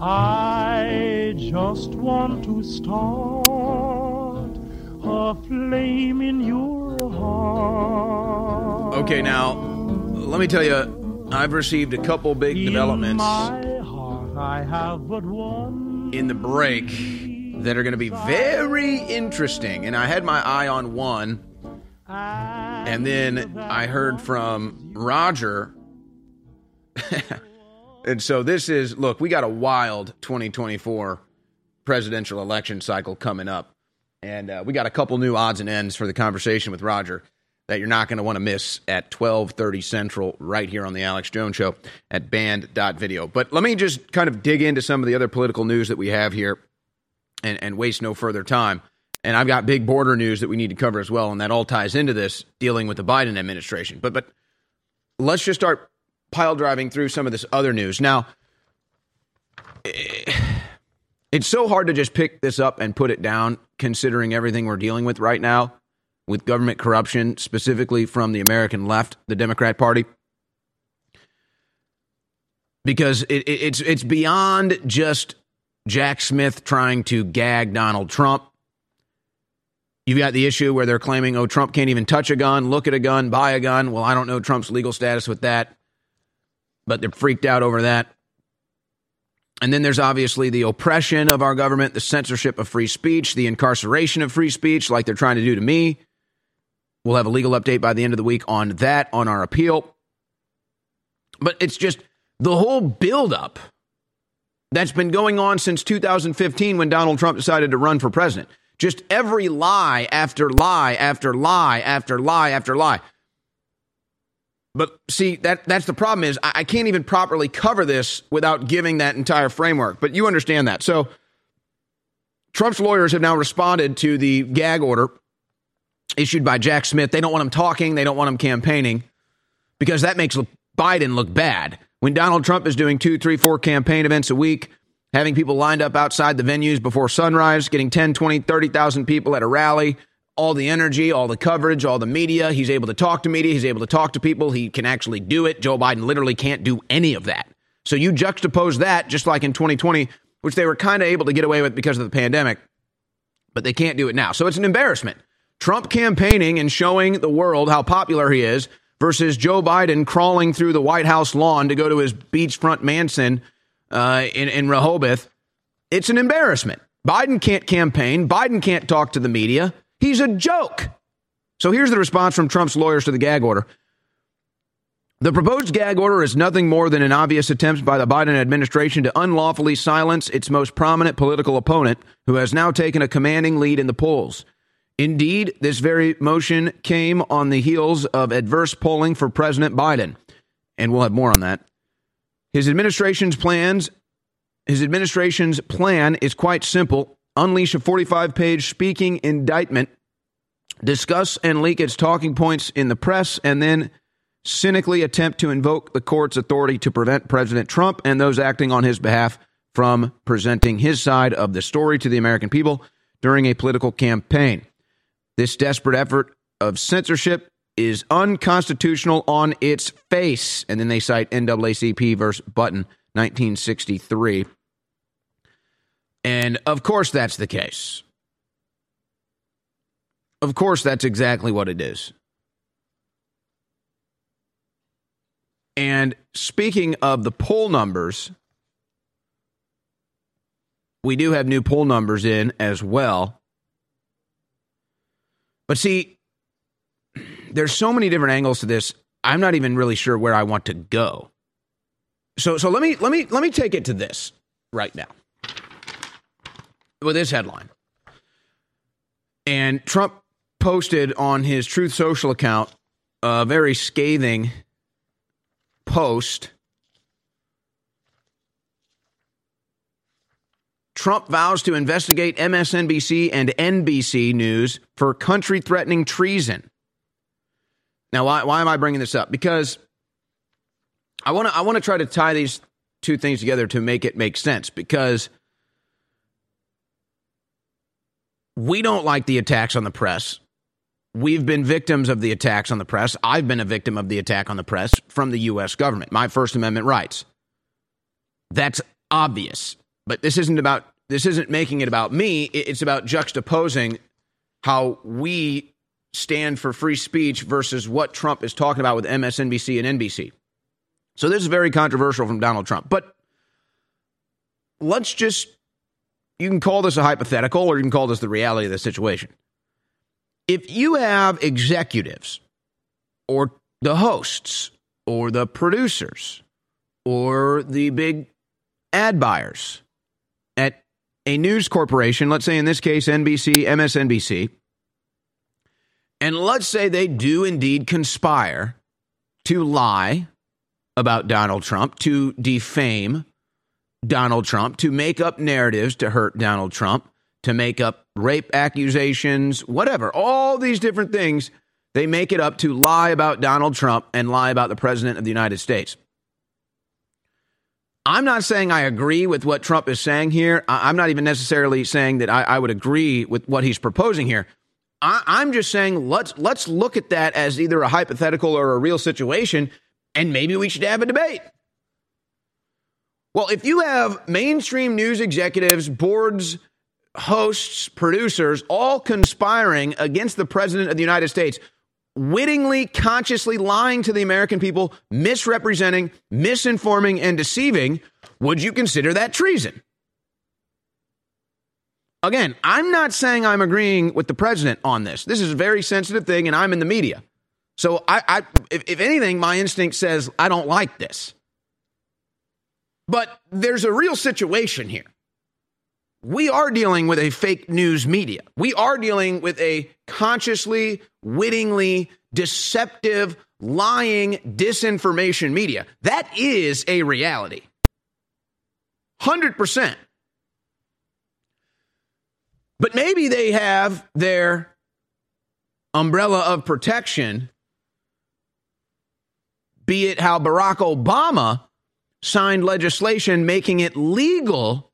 I just want to start a flame in your heart. Okay, now, let me tell you, I've received a couple big developments I have but one. in the break that are going to be very interesting. And I had my eye on one, and then I heard from Roger. And so this is look, we got a wild 2024 presidential election cycle coming up. And uh, we got a couple new odds and ends for the conversation with Roger that you're not going to want to miss at 12:30 Central right here on the Alex Jones show at Banned.video. But let me just kind of dig into some of the other political news that we have here and, and waste no further time. And I've got big border news that we need to cover as well, and that all ties into this dealing with the Biden administration. But but let's just start pile driving through some of this other news. Now, eh, it's so hard to just pick this up and put it down considering everything we're dealing with right now with government corruption, specifically from the American left, the Democrat Party. Because it, it, it's it's beyond just Jack Smith trying to gag Donald Trump. You've got the issue where they're claiming, oh, Trump can't even touch a gun, look at a gun, buy a gun. Well, I don't know Trump's legal status with that, but they're freaked out over that. And then there's obviously the oppression of our government, the censorship of free speech, the incarceration of free speech, like they're trying to do to me. We'll have a legal update by the end of the week on that, on our appeal. But it's just the whole buildup that's been going on since 2015 when Donald Trump decided to run for president. Just every lie after lie after lie after lie after lie. But see, that that's the problem is I, I can't even properly cover this without giving that entire framework. But you understand that. So Trump's lawyers have now responded to the gag order issued by Jack Smith. They don't want him talking, they don't want him campaigning because that makes Biden look bad. When Donald Trump is doing two, three, four campaign events a week, having people lined up outside the venues before sunrise, getting 10, 20, 30,000 people at a rally, all the energy, all the coverage, all the media. He's able to talk to media. He's able to talk to people. He can actually do it. Joe Biden literally can't do any of that. So you juxtapose that, just like in 2020, which they were kind of able to get away with because of the pandemic, but they can't do it now. So it's an embarrassment. Trump campaigning and showing the world how popular he is versus Joe Biden crawling through the White House lawn to go to his beachfront mansion uh, in, in Rehoboth. It's an embarrassment. Biden can't campaign. Biden can't talk to the media. He's a joke. So here's the response from Trump's lawyers to the gag order. The proposed gag order is nothing more than an obvious attempt by the Biden administration to unlawfully silence its most prominent political opponent, who has now taken a commanding lead in the polls. Indeed, this very motion came on the heels of adverse polling for President Biden, and we'll have more on that. His administration's plans, his administration's plan is quite simple: unleash a 45-page speaking indictment, discuss and leak its talking points in the press, and then cynically attempt to invoke the court's authority to prevent President Trump and those acting on his behalf from presenting his side of the story to the American people during a political campaign. This desperate effort of censorship is unconstitutional on its face. And then they cite NAACP verse Button 1963. And of course, that's the case. Of course, that's exactly what it is. And speaking of the poll numbers, we do have new poll numbers in as well. But see, there's so many different angles to this. I'm not even really sure where I want to go. So so let me let me let me take it to this right now. With this headline. And Trump posted on his Truth Social account a very scathing post Trump vows to investigate MSNBC and NBC News for country threatening treason. Now, why, why am I bringing this up? Because I want to I want to try to tie these two things together to make it make sense. Because we don't like the attacks on the press. We've been victims of the attacks on the press. I've been a victim of the attack on the press from the U.S. government, my First Amendment rights. That's obvious. But this isn't about this isn't making it about me. It's about juxtaposing how we stand for free speech versus what Trump is talking about with MSNBC and NBC. So this is very controversial from Donald Trump. But let's just you can call this a hypothetical or you can call this the reality of the situation. If you have executives or the hosts or the producers or the big ad buyers at a news corporation, let's say in this case NBC, MSNBC, and let's say they do indeed conspire to lie about Donald Trump, to defame Donald Trump, to make up narratives to hurt Donald Trump, to make up rape accusations, whatever, all these different things. They make it up to lie about Donald Trump and lie about the President of the United States. I'm not saying I agree with what Trump is saying here. I'm not even necessarily saying that I, I would agree with what he's proposing here. I, am just saying let's let's look at that as either a hypothetical or a real situation, and maybe we should have a debate. Well, if you have mainstream news executives, boards, hosts, producers all conspiring against the president of the United States, wittingly, consciously lying to the American people, misrepresenting, misinforming, and deceiving, would you consider that treason? Again, I'm not saying I'm agreeing with the president on this. This is a very sensitive thing, and I'm in the media. So, I, I if, if anything, my instinct says I don't like this. But there's a real situation here we are dealing with a fake news media. We are dealing with a consciously, wittingly, deceptive, lying, disinformation media. That is a reality. 100%. But maybe they have their umbrella of protection, be it how Barack Obama signed legislation making it legal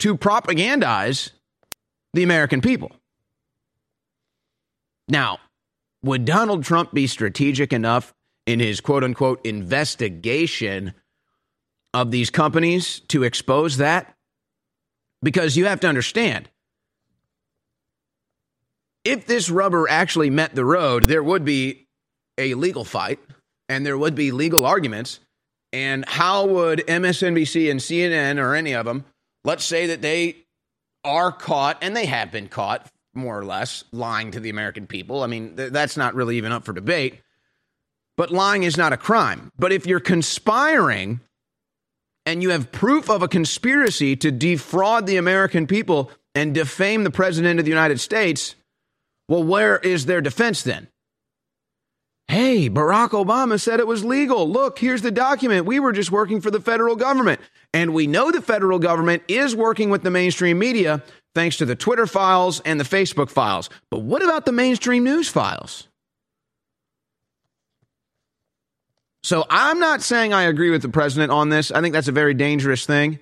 to propagandize the American people. Now, would Donald Trump be strategic enough in his quote unquote investigation of these companies to expose that? Because you have to understand, if this rubber actually met the road, there would be a legal fight and there would be legal arguments. And how would MSNBC and CNN or any of them let's say that they are caught, and they have been caught more or less, lying to the American people. I mean, th- that's not really even up for debate. But lying is not a crime. But if you're conspiring and you have proof of a conspiracy to defraud the American people and defame the President of the United States, well, where is their defense then? Hey, Barack Obama said it was legal. Look, here's the document. We were just working for the federal government. And we know the federal government is working with the mainstream media thanks to the Twitter files and the Facebook files. But what about the mainstream news files? So I'm not saying I agree with the president on this. I think that's a very dangerous thing.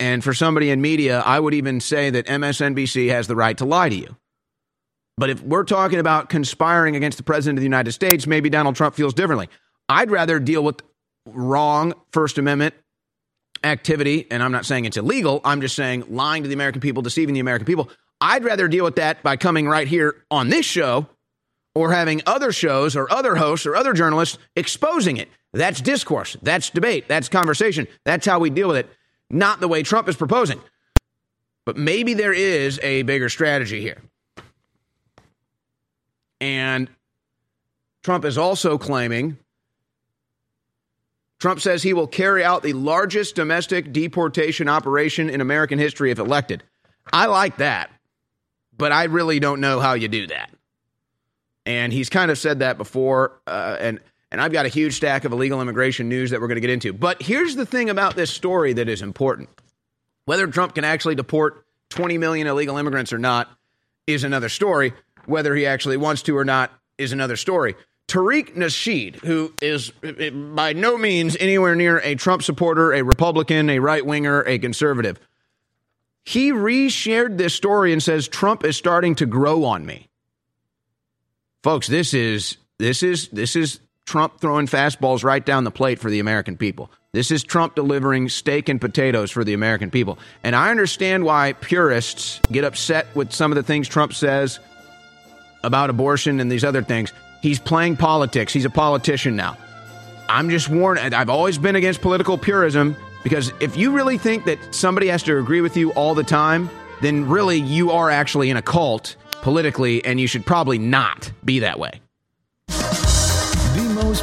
And for somebody in media, I would even say that MSNBC has the right to lie to you. But if we're talking about conspiring against the president of the United States, maybe Donald Trump feels differently. I'd rather deal with wrong First Amendment activity, and I'm not saying it's illegal, I'm just saying lying to the American people, deceiving the American people. I'd rather deal with that by coming right here on this show or having other shows or other hosts or other journalists exposing it. That's discourse, that's debate, that's conversation. That's how we deal with it, not the way Trump is proposing. But maybe there is a bigger strategy here. And Trump is also claiming Trump says he will carry out the largest domestic deportation operation in American history if elected. I like that, but I really don't know how you do that. And he's kind of said that before, uh, and and I've got a huge stack of illegal immigration news that we're going to get into. But here's the thing about this story that is important: whether Trump can actually deport 20 million illegal immigrants or not is another story. Whether he actually wants to or not is another story. Tariq Nasheed, who is eh, eh, by no means anywhere near a Trump supporter, a Republican, a right winger, a conservative, he reshared this story and says Trump is starting to grow on me. Folks, this is this is this is Trump throwing fastballs right down the plate for the American people. This is Trump delivering steak and potatoes for the American people. And I understand why purists get upset with some of the things Trump says about abortion and these other things. He's playing politics. He's a politician now. I'm just warning. I've always been against political purism because if you really think that somebody has to agree with you all the time, then really you are actually in a cult politically, and you should probably not be that way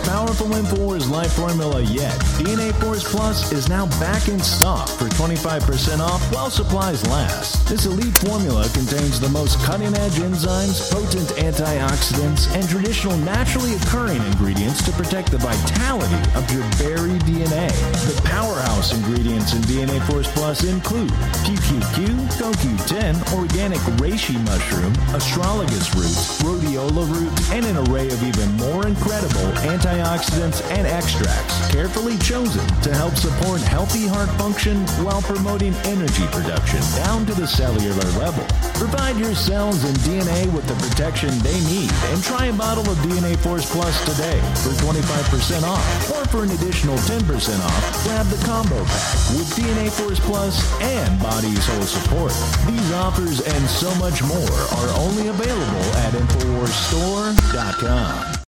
powerful InfoWars life formula yet, DNA Force Plus is now back in stock for 25% off while supplies last. This elite formula contains the most cutting edge enzymes, potent antioxidants, and traditional naturally occurring ingredients to protect the vitality of your buried DNA. The powerhouse ingredients in DNA Force Plus include PQQ, CoQ10, organic reishi mushroom, astragalus roots, rhodiola roots, and an array of even more incredible antioxidants and extracts carefully chosen to help support healthy heart function while promoting energy production down to the cellular level. Provide your cells and DNA with the protection they need and try a bottle of DNA Force Plus today for 25% off or for an additional 10% off, grab the combo pack with DNA Force Plus and Body Soul Support. These offers and so much more are only available at InfoWarsStore.com.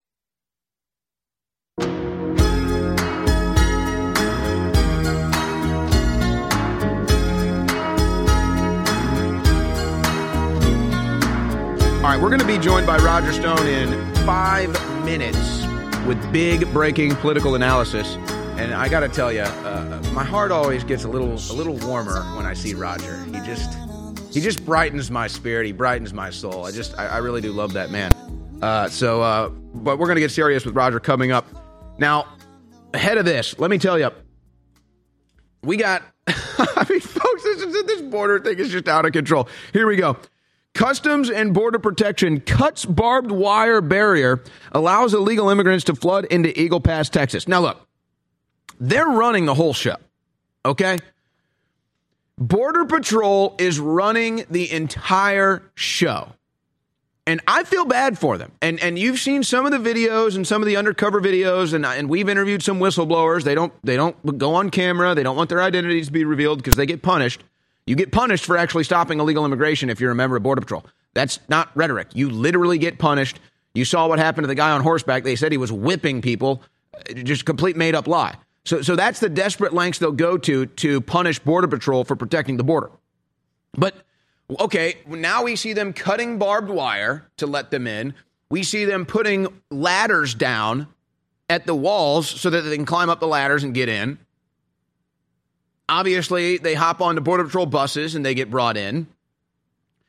All right, we're going to be joined by Roger Stone in five minutes with big breaking political analysis. And I got to tell you, uh, my heart always gets a little a little warmer when I see Roger. He just he just brightens my spirit. He brightens my soul. I just I, I really do love that man. Uh, so, uh, but we're going to get serious with Roger coming up. Now, ahead of this, let me tell you, we got. I mean, folks, this, this border thing is just out of control. Here we go. Customs and Border Protection cuts barbed wire barrier, allows illegal immigrants to flood into Eagle Pass, Texas. Now, look, they're running the whole show, okay? Border Patrol is running the entire show. And I feel bad for them. And and you've seen some of the videos and some of the undercover videos, and and we've interviewed some whistleblowers. They don't they don't go on camera. They don't want their identities to be revealed because they get punished. You get punished for actually stopping illegal immigration if you're a member of Border Patrol. That's not rhetoric. You literally get punished. You saw what happened to the guy on horseback. They said he was whipping people. Uh, just complete made up lie. So, so that's the desperate lengths they'll go to to punish Border Patrol for protecting the border. But okay, now we see them cutting barbed wire to let them in. We see them putting ladders down at the walls so that they can climb up the ladders and get in. Obviously, they hop onto Border Patrol buses and they get brought in.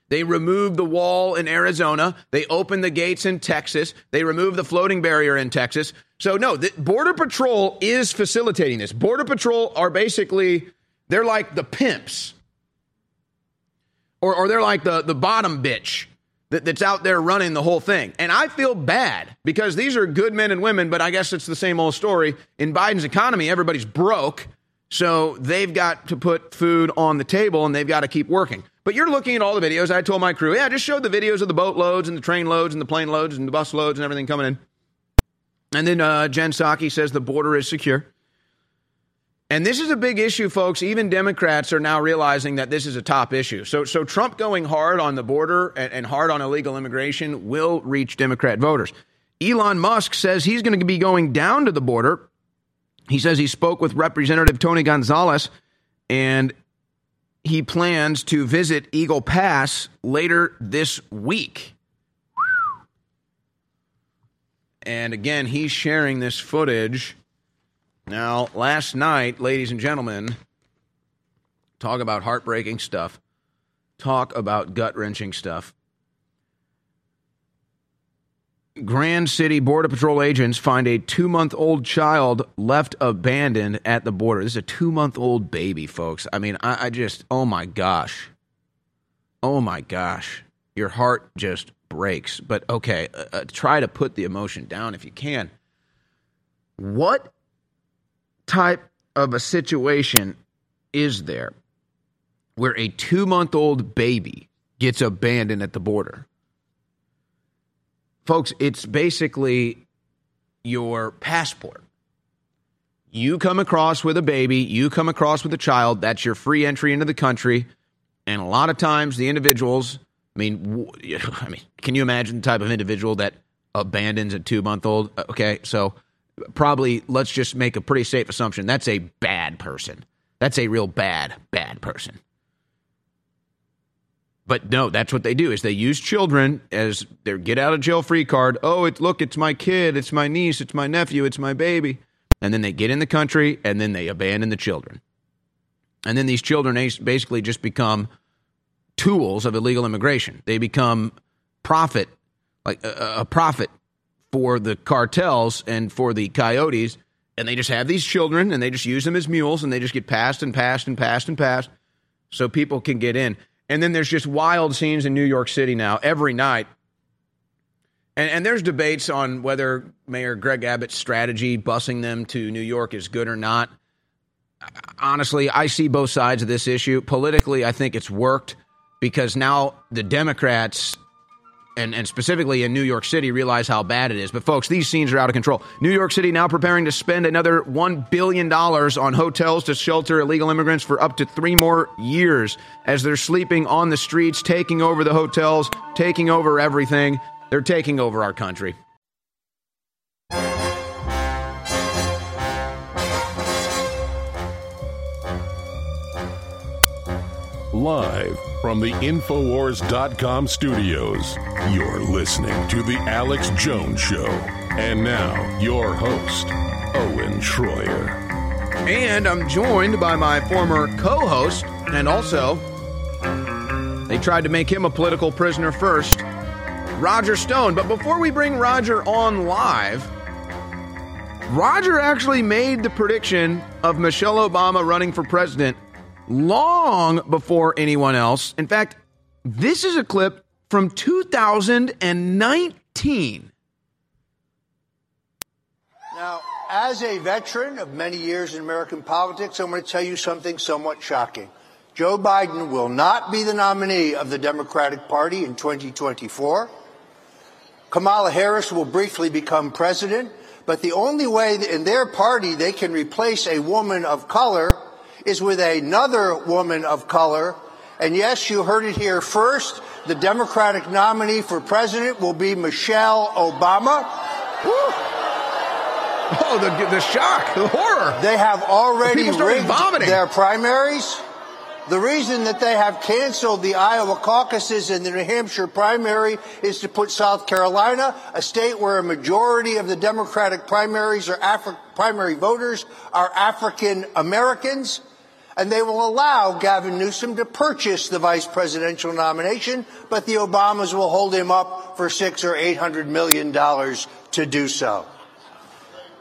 They remove the wall in Arizona. They open the gates in Texas. They remove the floating barrier in Texas. So, no, the Border Patrol is facilitating this. Border Patrol are basically, they're like the pimps, or, or they're like the, the bottom bitch that, that's out there running the whole thing. And I feel bad because these are good men and women, but I guess it's the same old story. In Biden's economy, everybody's broke. So they've got to put food on the table and they've got to keep working. But you're looking at all the videos. I told my crew, yeah, I just show the videos of the boat loads and the train loads and the plane loads and the bus loads and everything coming in. And then uh, Jen Psaki says the border is secure. And this is a big issue, folks. Even Democrats are now realizing that this is a top issue. So, so Trump going hard on the border and, and hard on illegal immigration will reach Democrat voters. Elon Musk says he's going to be going down to the border he says he spoke with Representative Tony Gonzalez and he plans to visit Eagle Pass later this week. And again, he's sharing this footage. Now, last night, ladies and gentlemen, talk about heartbreaking stuff, talk about gut wrenching stuff. Grand City Border Patrol agents find a two month old child left abandoned at the border. This is a two month old baby, folks. I mean, I, I, just, oh my gosh. Oh my gosh. Your heart just breaks. But okay, uh, uh, try to put the emotion down if you can. What type of a situation is there where a two month old baby gets abandoned at the border? Folks, it's basically your passport. You come across with a baby, you come across with a child, that's your free entry into the country. And a lot of times the individuals, I mean, I mean, can you imagine the type of individual that abandons a 2-month-old? Uh, okay, so probably let's just make a pretty safe assumption that's a bad person. That's a real bad bad person. But no, that's what they do is they use children as their get out of jail free card. Oh, it look, it's my kid, it's my niece, it's my nephew, it's my baby. And then they get in the country and then they abandon the children. And then these children basically just become tools of illegal immigration. They become profit, like a, a profit for the cartels and for the coyotes. And they just have these children and they just use them as mules and they just get passed and passed and passed and passed so people can get in. And then there's just wild scenes in New York City now every night. And, and there's debates on whether Mayor Greg Abbott's strategy, busing them to New York, is good or not. Honestly, I see both sides of this issue. Politically, I think it's worked because now the Democrats and, and specifically in New York City realize how bad it is. But folks, these scenes are out of control. New York City now preparing to spend another $1 billion on hotels to shelter illegal immigrants for up to three more years as they're sleeping on the streets, taking over the hotels, taking over everything. They're taking over our country. Live from the Infowars.com studios, you're listening to The Alex Jones Show. And now, your host, Owen Shroyer. And I'm joined by my former co host, and also, they tried to make him a political prisoner first, Roger Stone. But before we bring Roger on live, Roger actually made the prediction of Michelle Obama running for president long before anyone else. In fact, this is a clip from 2019. Now, as a veteran of many years in American politics, I'm going to tell you something somewhat shocking. Joe Biden will not be the nominee of the Democratic Party in 2024. Kamala Harris will briefly become president, but the only way in their party they can replace a woman of color is with another woman of color. And yes, you heard it here first. The Democratic nominee for president will be Michelle Obama. Woo. Oh, the, the shock, the horror. They have already rigged vomiting. their primaries. The reason that they have canceled the Iowa caucuses and the New Hampshire primary is to put South Carolina, a state where a majority of the Democratic primaries or Afri- primary voters are African Americans, and they will allow Gavin Newsom to purchase the vice presidential nomination, but the Obamas will hold him up for six or eight hundred million dollars to do so.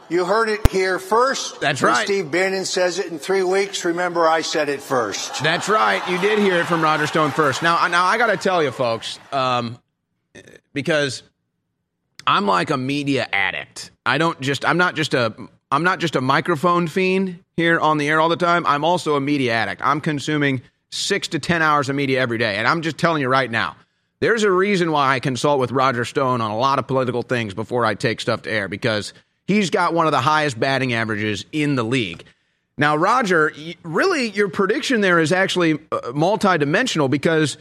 You heard it here first. That's right. Steve Bannon says it in three weeks. Remember, I said it first. That's right. You did hear it from Roger Stone first. Now, now I got to tell you, folks, um, because I'm like a media addict. I don't just. I'm not just a I'm not just a microphone fiend here on the air all the time. I'm also a media addict. I'm consuming six to 10 hours of media every day. And I'm just telling you right now, there's a reason why I consult with Roger Stone on a lot of political things before I take stuff to air because he's got one of the highest batting averages in the league. Now, Roger, really, your prediction there is actually uh, multidimensional because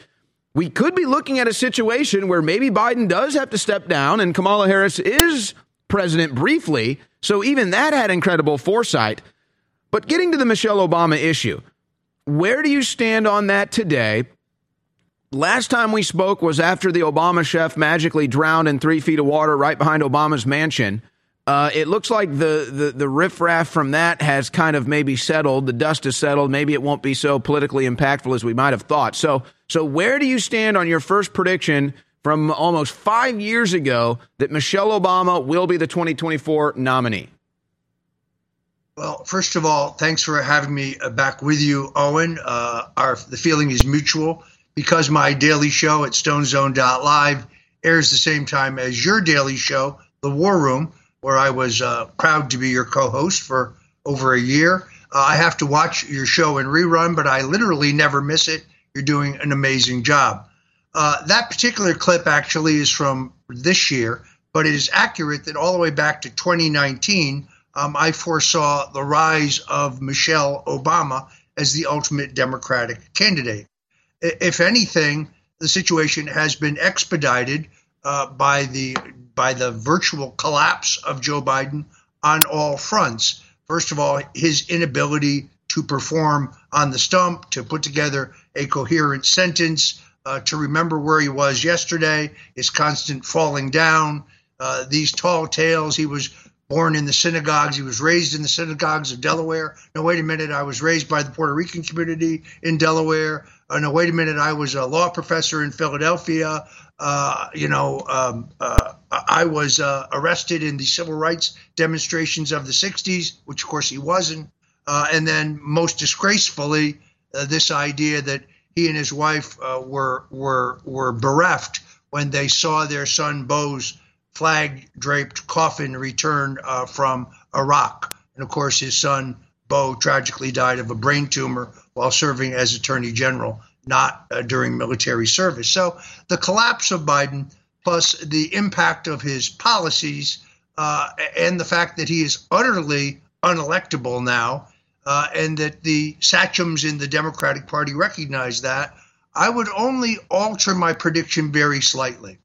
we could be looking at a situation where maybe Biden does have to step down and Kamala Harris is president briefly. So even that had incredible foresight. But getting to the Michelle Obama issue, where do you stand on that today? Last time we spoke was after the Obama chef magically drowned in three feet of water right behind Obama's mansion. Uh, it looks like the, the the riffraff from that has kind of maybe settled. The dust has settled. Maybe it won't be so politically impactful as we might have thought. So so where do you stand on your first prediction from almost five years ago that Michelle Obama will be the 2024 nominee? Well, first of all, thanks for having me uh, back with you, Owen. Uh, our the feeling is mutual because my daily show at StoneZone.live airs the same time as your daily show, The War Room, where I was uh, proud to be your co-host for over a year. Uh, I have to watch your show in rerun, but I literally never miss it. You're doing an amazing job. Uh, that particular clip actually is from this year, but it is accurate that all the way back to 2019, um, I foresaw the rise of Michelle Obama as the ultimate Democratic candidate. If anything, the situation has been expedited uh, by the by the virtual collapse of Joe Biden on all fronts. First of all, his inability to perform on the stump, to put together a coherent sentence, uh, to remember where he was yesterday, his constant falling down, uh, these tall tales. He was born in the synagogues. He was raised in the synagogues of Delaware. No, wait a minute. I was raised by the Puerto Rican community in Delaware. Uh, no, wait a minute. I was a law professor in Philadelphia. Uh, you know, um, uh, I was uh, arrested in the civil rights demonstrations of the 60s, which of course he wasn't. Uh, and then, most disgracefully, uh, this idea that he and his wife were were were bereft when they saw their son Beau's flag draped coffin return from Iraq. And of course, his son Beau tragically died of a brain tumor while serving as Attorney General, not uh, during military service. So the collapse of Biden, plus the impact of his policies, uh, and the fact that he is utterly unelectable now, uh, and that the sachems in the Democratic Party recognize that, I would only alter my prediction very slightly.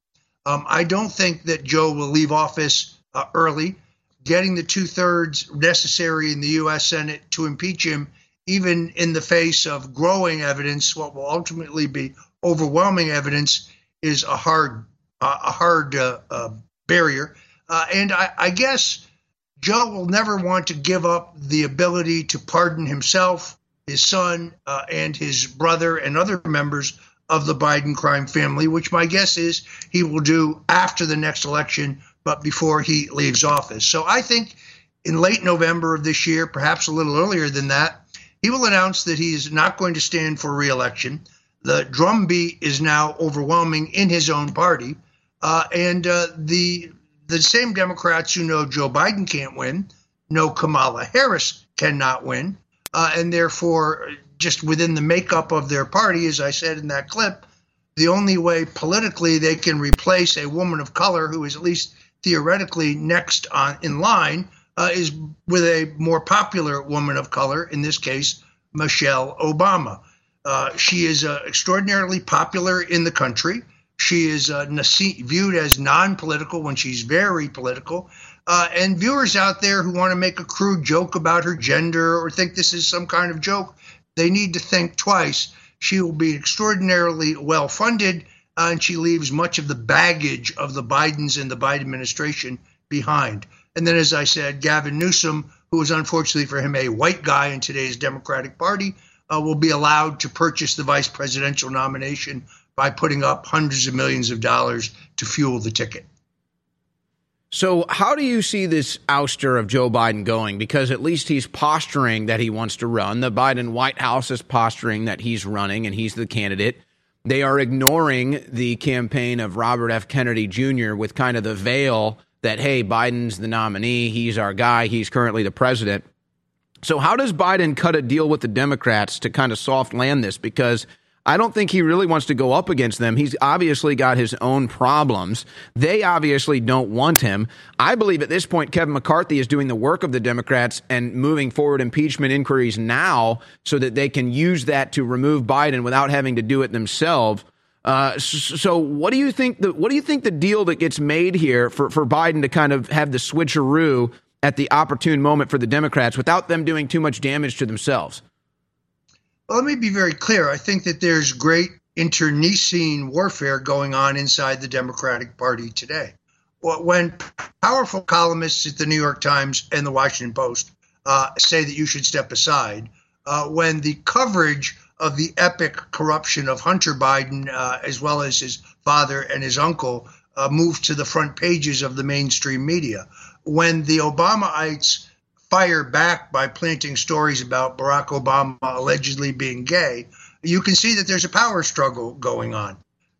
Um, I don't think that Joe will leave office uh, early. Getting the two thirds necessary in the U.S. Senate to impeach him even in the face of growing evidence, what will ultimately be overwhelming evidence is a hard, uh, a hard uh, uh, barrier. Uh, and I, I, guess Joe will never want to give up the ability to pardon himself, his son, uh, and his brother and other members of the Biden crime family, which my guess is he will do after the next election, but before he leaves office. So I think in late November of this year, perhaps a little earlier than that, he will announce that he is not going to stand for reelection. The drumbeat is now overwhelming in his own party, uh, and uh, the the same Democrats who know Joe Biden can't win know Kamala Harris cannot win, uh, and therefore, just within the makeup of their party, as I said in that clip, the only way politically they can replace a woman of color who is at least theoretically next on in line uh, is with a more popular woman of color, in this case, Michelle Obama. Uh, she is uh, extraordinarily popular in the country. She is uh, viewed as non political when she's very political. Uh, and viewers out there who want to make a crude joke about her gender or think this is some kind of joke, they need to think twice. She will be extraordinarily well funded, uh, and she leaves much of the baggage of the Bidens and the Biden administration behind. And then, as I said, Gavin Newsom, who is unfortunately for him a white guy in today's Democratic Party, uh, will be allowed to purchase the vice presidential nomination by putting up hundreds of millions of dollars to fuel the ticket. So, how do you see this ouster of Joe Biden going? Because at least he's posturing that he wants to run. The Biden White House is posturing that he's running and he's the candidate. They are ignoring the campaign of Robert F. Kennedy Jr. with kind of the veil that, hey, Biden's the nominee, he's our guy, he's currently the president. So, how does Biden cut a deal with the Democrats to kind of soft land this? Because I don't think he really wants to go up against them. He's obviously got his own problems. They obviously don't want him. I believe at this point, Kevin McCarthy is doing the work of the Democrats and moving forward impeachment inquiries now so that they can use that to remove Biden without having to do it themselves. Uh, so, what do you think? The, what do you think the deal that gets made here for, for Biden to kind of have the switcheroo at the opportune moment for the Democrats without them doing too much damage to themselves? Let me be very clear. I think that there's great internecine warfare going on inside the Democratic Party today. When powerful columnists at the New York Times and the Washington Post uh, say that you should step aside, uh, when the coverage of the epic corruption of Hunter Biden, uh, as well as his father and his uncle, uh, moved to the front pages of the mainstream media. When the Obamaites fire back by planting stories about Barack Obama allegedly being gay, you can see that there's a power struggle going on.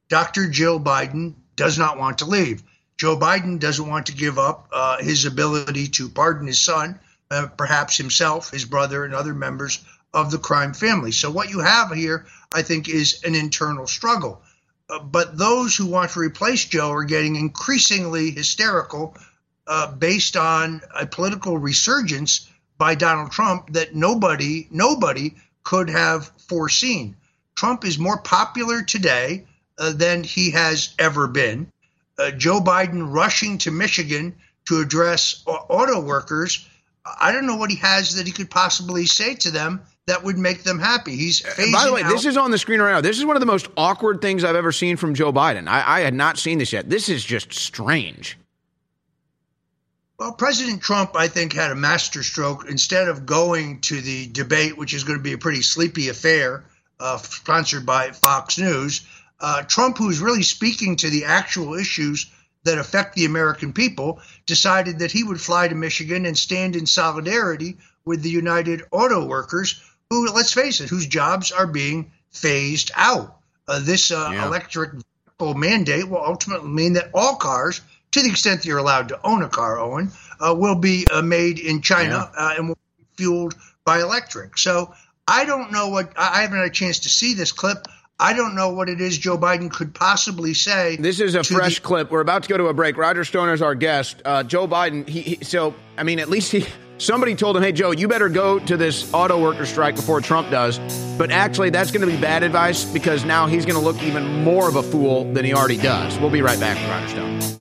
Dr. Jill Biden does not want to leave. Joe Biden doesn't want to give up uh, his ability to pardon his son, uh, perhaps himself, his brother, and other members of the crime family. So what you have here, I think, is an internal struggle. Uh, but those who want to replace Joe are getting increasingly hysterical uh, based on a political resurgence by Donald Trump that nobody, nobody could have foreseen. Trump is more popular today uh, than he has ever been. Uh, Joe Biden rushing to Michigan to address auto workers. I don't know what he has that he could possibly say to them that would make them happy. He's And by the way, phasing this is on the screen right now. This is one of the most awkward things I've ever seen from Joe Biden. I, I had not seen this yet. This is just strange. Well, President Trump, I think, had a masterstroke. Instead of going to the debate, which is going to be a pretty sleepy affair, uh, sponsored by Fox News, uh, Trump, who's really speaking to the actual issues that affect the American people, decided that he would fly to Michigan and stand in solidarity with the United Auto Workers, who, let's face it, whose jobs are being phased out. Uh, this uh, Yeah. electric vehicle mandate will ultimately mean that all cars, to the extent that you're allowed to own a car, Owen, uh, will be uh, made in China uh, and will be fueled by electric. So I don't know what I haven't had a chance to see this clip. I don't know what it is Joe Biden could possibly say. This is a fresh the- clip. We're about to go to a break. Roger Stone is our guest. Uh, Joe Biden. He, he so I mean, at least he somebody told him, "Hey, Joe, you better go to this auto worker strike before Trump does." But actually, that's going to be bad advice because now he's going to look even more of a fool than he already does. We'll be right back with Roger Stone.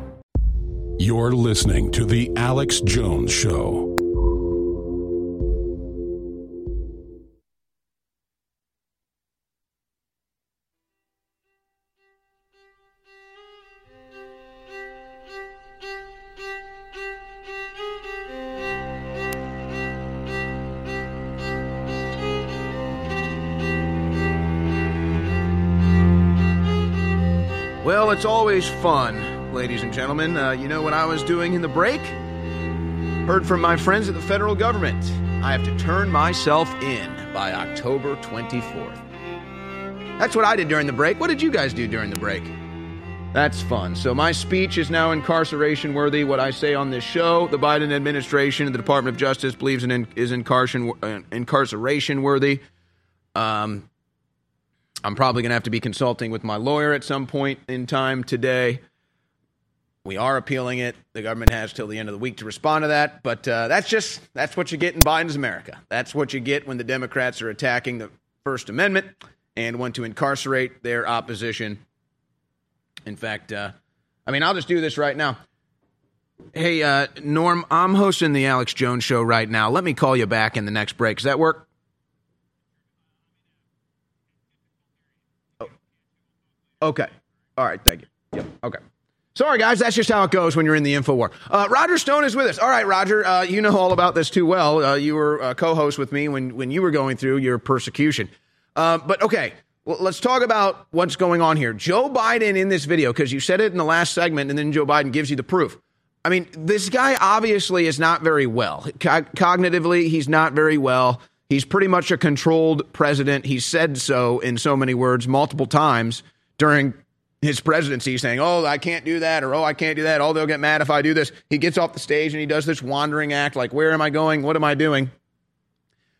You're listening to The Alex Jones Show. Well, it's always fun, ladies and gentlemen. Uh, you know what I was doing in the break? Heard from my friends at the federal government. I have to turn myself in by October 24th. That's what I did during the break. What did you guys do during the break? That's fun. So my speech is now incarceration worthy. What I say on this show, the Biden administration and the Department of Justice believes in, is incarceration uh, incarceration worthy. Um, I'm probably going to have to be consulting with my lawyer at some point in time today. We are appealing it. The government has till the end of the week to respond to that. But uh, that's just that's what you get in Biden's America. That's what you get when the Democrats are attacking the First Amendment and want to incarcerate their opposition. In fact, uh, I mean, I'll just do this right now. Hey, uh, Norm, I'm hosting the Alex Jones show right now. Let me call you back in the next break. Does that work? Oh. Okay. All right. Thank you. Yep. Okay. Sorry, guys. That's just how it goes when you're in the info war. Uh, Roger Stone is with us. All right, Roger. Uh, you know all about this too well. Uh, you were a co-host with me when when you were going through your persecution. Uh, but okay, well, let's talk about what's going on here. Joe Biden in this video because you said it in the last segment, and then Joe Biden gives you the proof. I mean, this guy obviously is not very well. Co- cognitively, he's not very well. He's pretty much a controlled president. He said so in so many words multiple times during his presidency, saying, Oh, I can't do that, or Oh, I can't do that. Oh, they'll get mad if I do this. He gets off the stage and he does this wandering act like, Where am I going? What am I doing?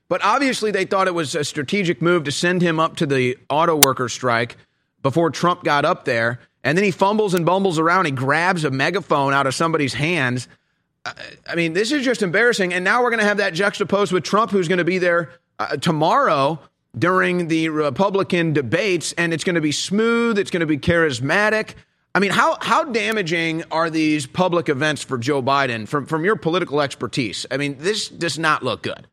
But obviously, they thought it was a strategic move to send him up to the auto worker strike before Trump got up there. And then he fumbles and bumbles around. He grabs a megaphone out of somebody's hands I mean, this is just embarrassing. And now we're going to have that juxtaposed with Trump, who's going to be there uh, tomorrow during the Republican debates, and it's going to be smooth. It's going to be charismatic. I mean, how how damaging are these public events for Joe Biden from from your political expertise? I mean, this does not look good.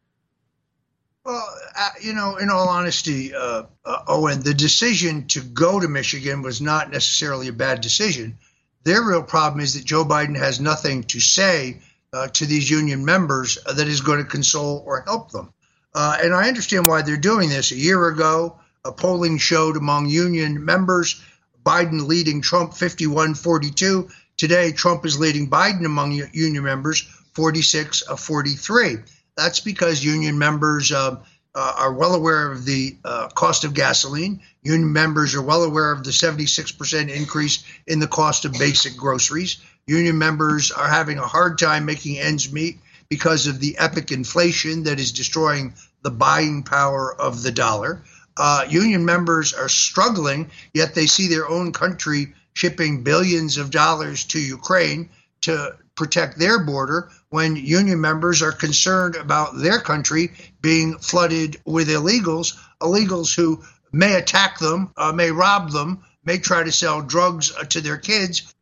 Well, uh, you know, in all honesty, uh, uh, Owen, the decision to go to Michigan was not necessarily a bad decision. Their real problem is that Joe Biden has nothing to say uh, to these union members that is going to console or help them. Uh, and I understand why they're doing this. A year ago, a polling showed among union members Biden leading Trump 51 42. Today, Trump is leading Biden among union members 46 of 43. That's because union members uh, uh, are well aware of the uh, cost of gasoline. Union members are well aware of the 76% increase in the cost of basic groceries. Union members are having a hard time making ends meet because of the epic inflation that is destroying the buying power of the dollar. Uh, union members are struggling, yet they see their own country shipping billions of dollars to Ukraine to protect their border when union members are concerned about their country being flooded with illegals, illegals who may attack them, uh, may rob them, may try to sell drugs uh, to their kids,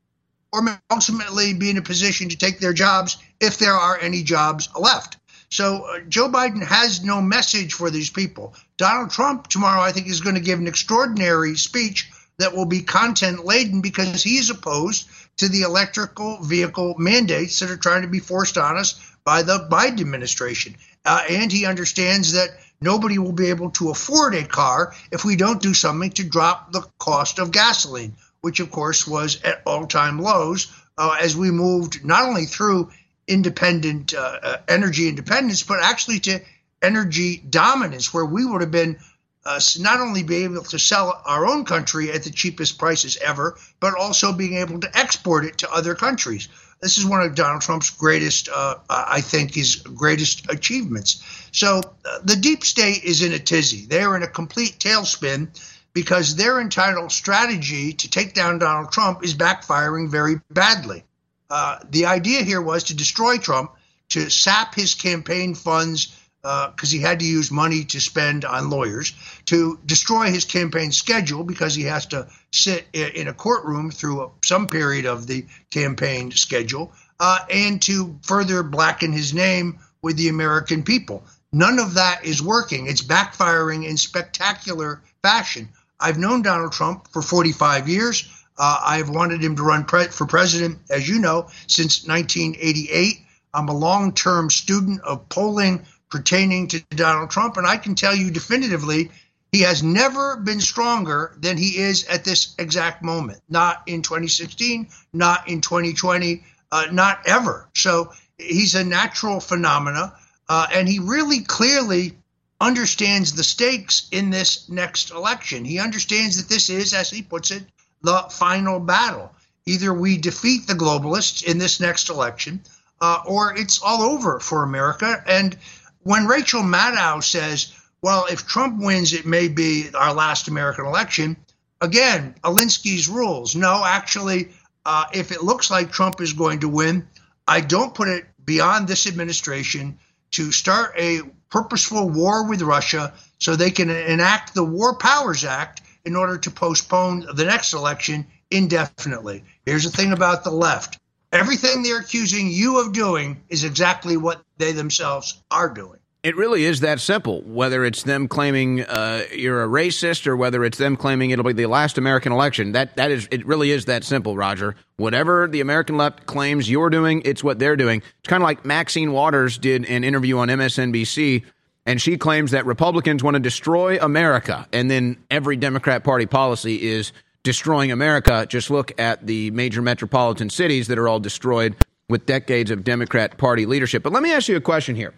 or may ultimately be in a position to take their jobs if there are any jobs left. So uh, Joe Biden has no message for these people. Donald Trump tomorrow, I think, is going to give an extraordinary speech that will be content laden because he's opposed to the electrical vehicle mandates that are trying to be forced on us by the Biden administration. Uh, and he understands that nobody will be able to afford a car if we don't do something to drop the cost of gasoline, which, of course, was at all time lows uh, as we moved not only through independent uh, uh energy independence, but actually to energy dominance, where we would have been us not only be able to sell our own country at the cheapest prices ever, but also being able to export it to other countries. This is one of Donald Trump's greatest, uh, I think, his greatest achievements. So uh, the deep state is in a tizzy. They're in a complete tailspin because their entitled strategy to take down Donald Trump is backfiring very badly. Uh, the idea here was to destroy Trump, to sap his campaign funds because uh, he had to use money to spend on lawyers to destroy his campaign schedule because he has to sit in a courtroom through some period of the campaign schedule uh, and to further blacken his name with the American people. None of that is working. It's backfiring in spectacular fashion. I've known Donald Trump for 45 years. Uh, I've wanted him to run pre- for president, as you know, since 1988. I'm a long term student of polling pertaining to Donald Trump. And I can tell you definitively, he has never been stronger than he is at this exact moment. Not in 2016, not in 2020, uh, not ever. So he's a natural phenomena. Uh, and he really clearly understands the stakes in this next election. He understands that this is, as he puts it, the final battle. Either we defeat the globalists in this next election, uh, or it's all over for America. And when Rachel Maddow says, well, if Trump wins, it may be our last American election, again, Alinsky's rules. No, actually, uh, if it looks like Trump is going to win, I don't put it beyond this administration to start a purposeful war with Russia so they can enact the War Powers Act in order to postpone the next election indefinitely. Here's the thing about the left everything they're accusing you of doing is exactly what they themselves are doing. It really is that simple. Whether it's them claiming uh, you're a racist or whether it's them claiming it'll be the last American election, that that is it. Really is that simple, Roger. Whatever the American left claims you're doing, it's what they're doing. It's kind of like Maxine Waters did an interview on MSNBC, and she claims that Republicans want to destroy America, and then every Democrat Party policy is destroying America. Just look at the major metropolitan cities that are all destroyed with decades of Democrat Party leadership. But let me ask you a question here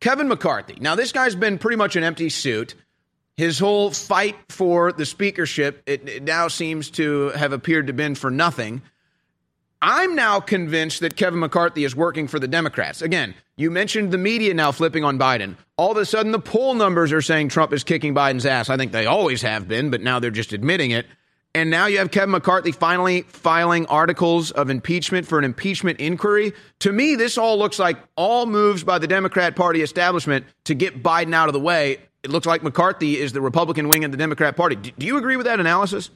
Kevin McCarthy. Now, this guy's been pretty much an empty suit. His whole fight for the speakership, it, it now seems to have appeared to have been for nothing. I'm now convinced that Kevin McCarthy is working for the Democrats. Again, you mentioned the media now flipping on Biden. All of a sudden, the poll numbers are saying Trump is kicking Biden's ass. I think they always have been, but now they're just admitting it. And now you have Kevin McCarthy finally filing articles of impeachment for an impeachment inquiry. To me, this all looks like all moves by the Democrat Party establishment to get Biden out of the way. It looks like McCarthy is the Republican wing of the Democrat Party. Do you agree with that analysis?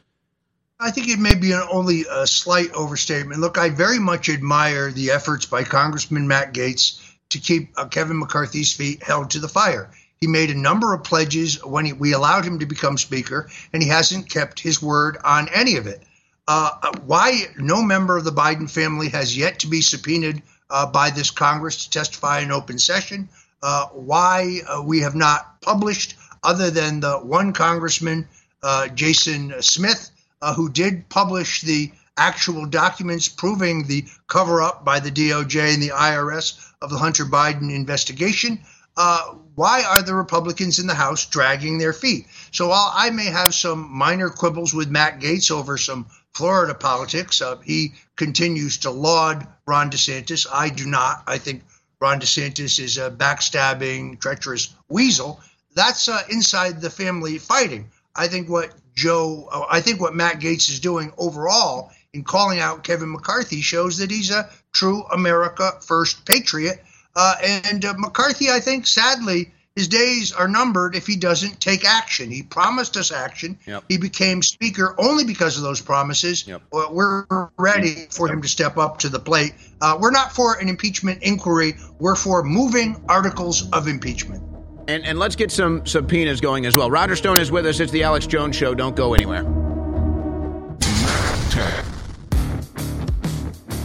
I think it may be an, only a slight overstatement. Look, I very much admire the efforts by Congressman Matt Gaetz to keep uh, Kevin McCarthy's feet held to the fire. He made a number of pledges when he, we allowed him to become Speaker, and he hasn't kept his word on any of it. Uh, why no member of the Biden family has yet to be subpoenaed uh, by this Congress to testify in open session? Uh, why uh, we have not published, other than the one Congressman, uh, Jason Smith, who did publish the actual documents proving the cover up by the DOJ and the IRS of the Hunter Biden investigation uh, why are the Republicans in the House dragging their feet? So while I may have some minor quibbles with Matt Gaetz over some Florida politics, uh, he continues to laud Ron DeSantis. I do not. I think Ron DeSantis is a backstabbing, treacherous weasel. That's uh, inside the family fighting. I think what Joe, uh, I think what Matt Gaetz is doing overall in calling out Kevin McCarthy shows that he's a true America First patriot uh, and uh, McCarthy, I think, sadly, his days are numbered if he doesn't take action. He promised us action. Yep. He became speaker only because of those promises. Yep. We're ready for him to step up to the plate. Uh, we're not for an impeachment inquiry. We're for moving articles of impeachment. And, and let's get some subpoenas going as well. Roger Stone is with us. It's the Alex Jones Show. Don't go anywhere.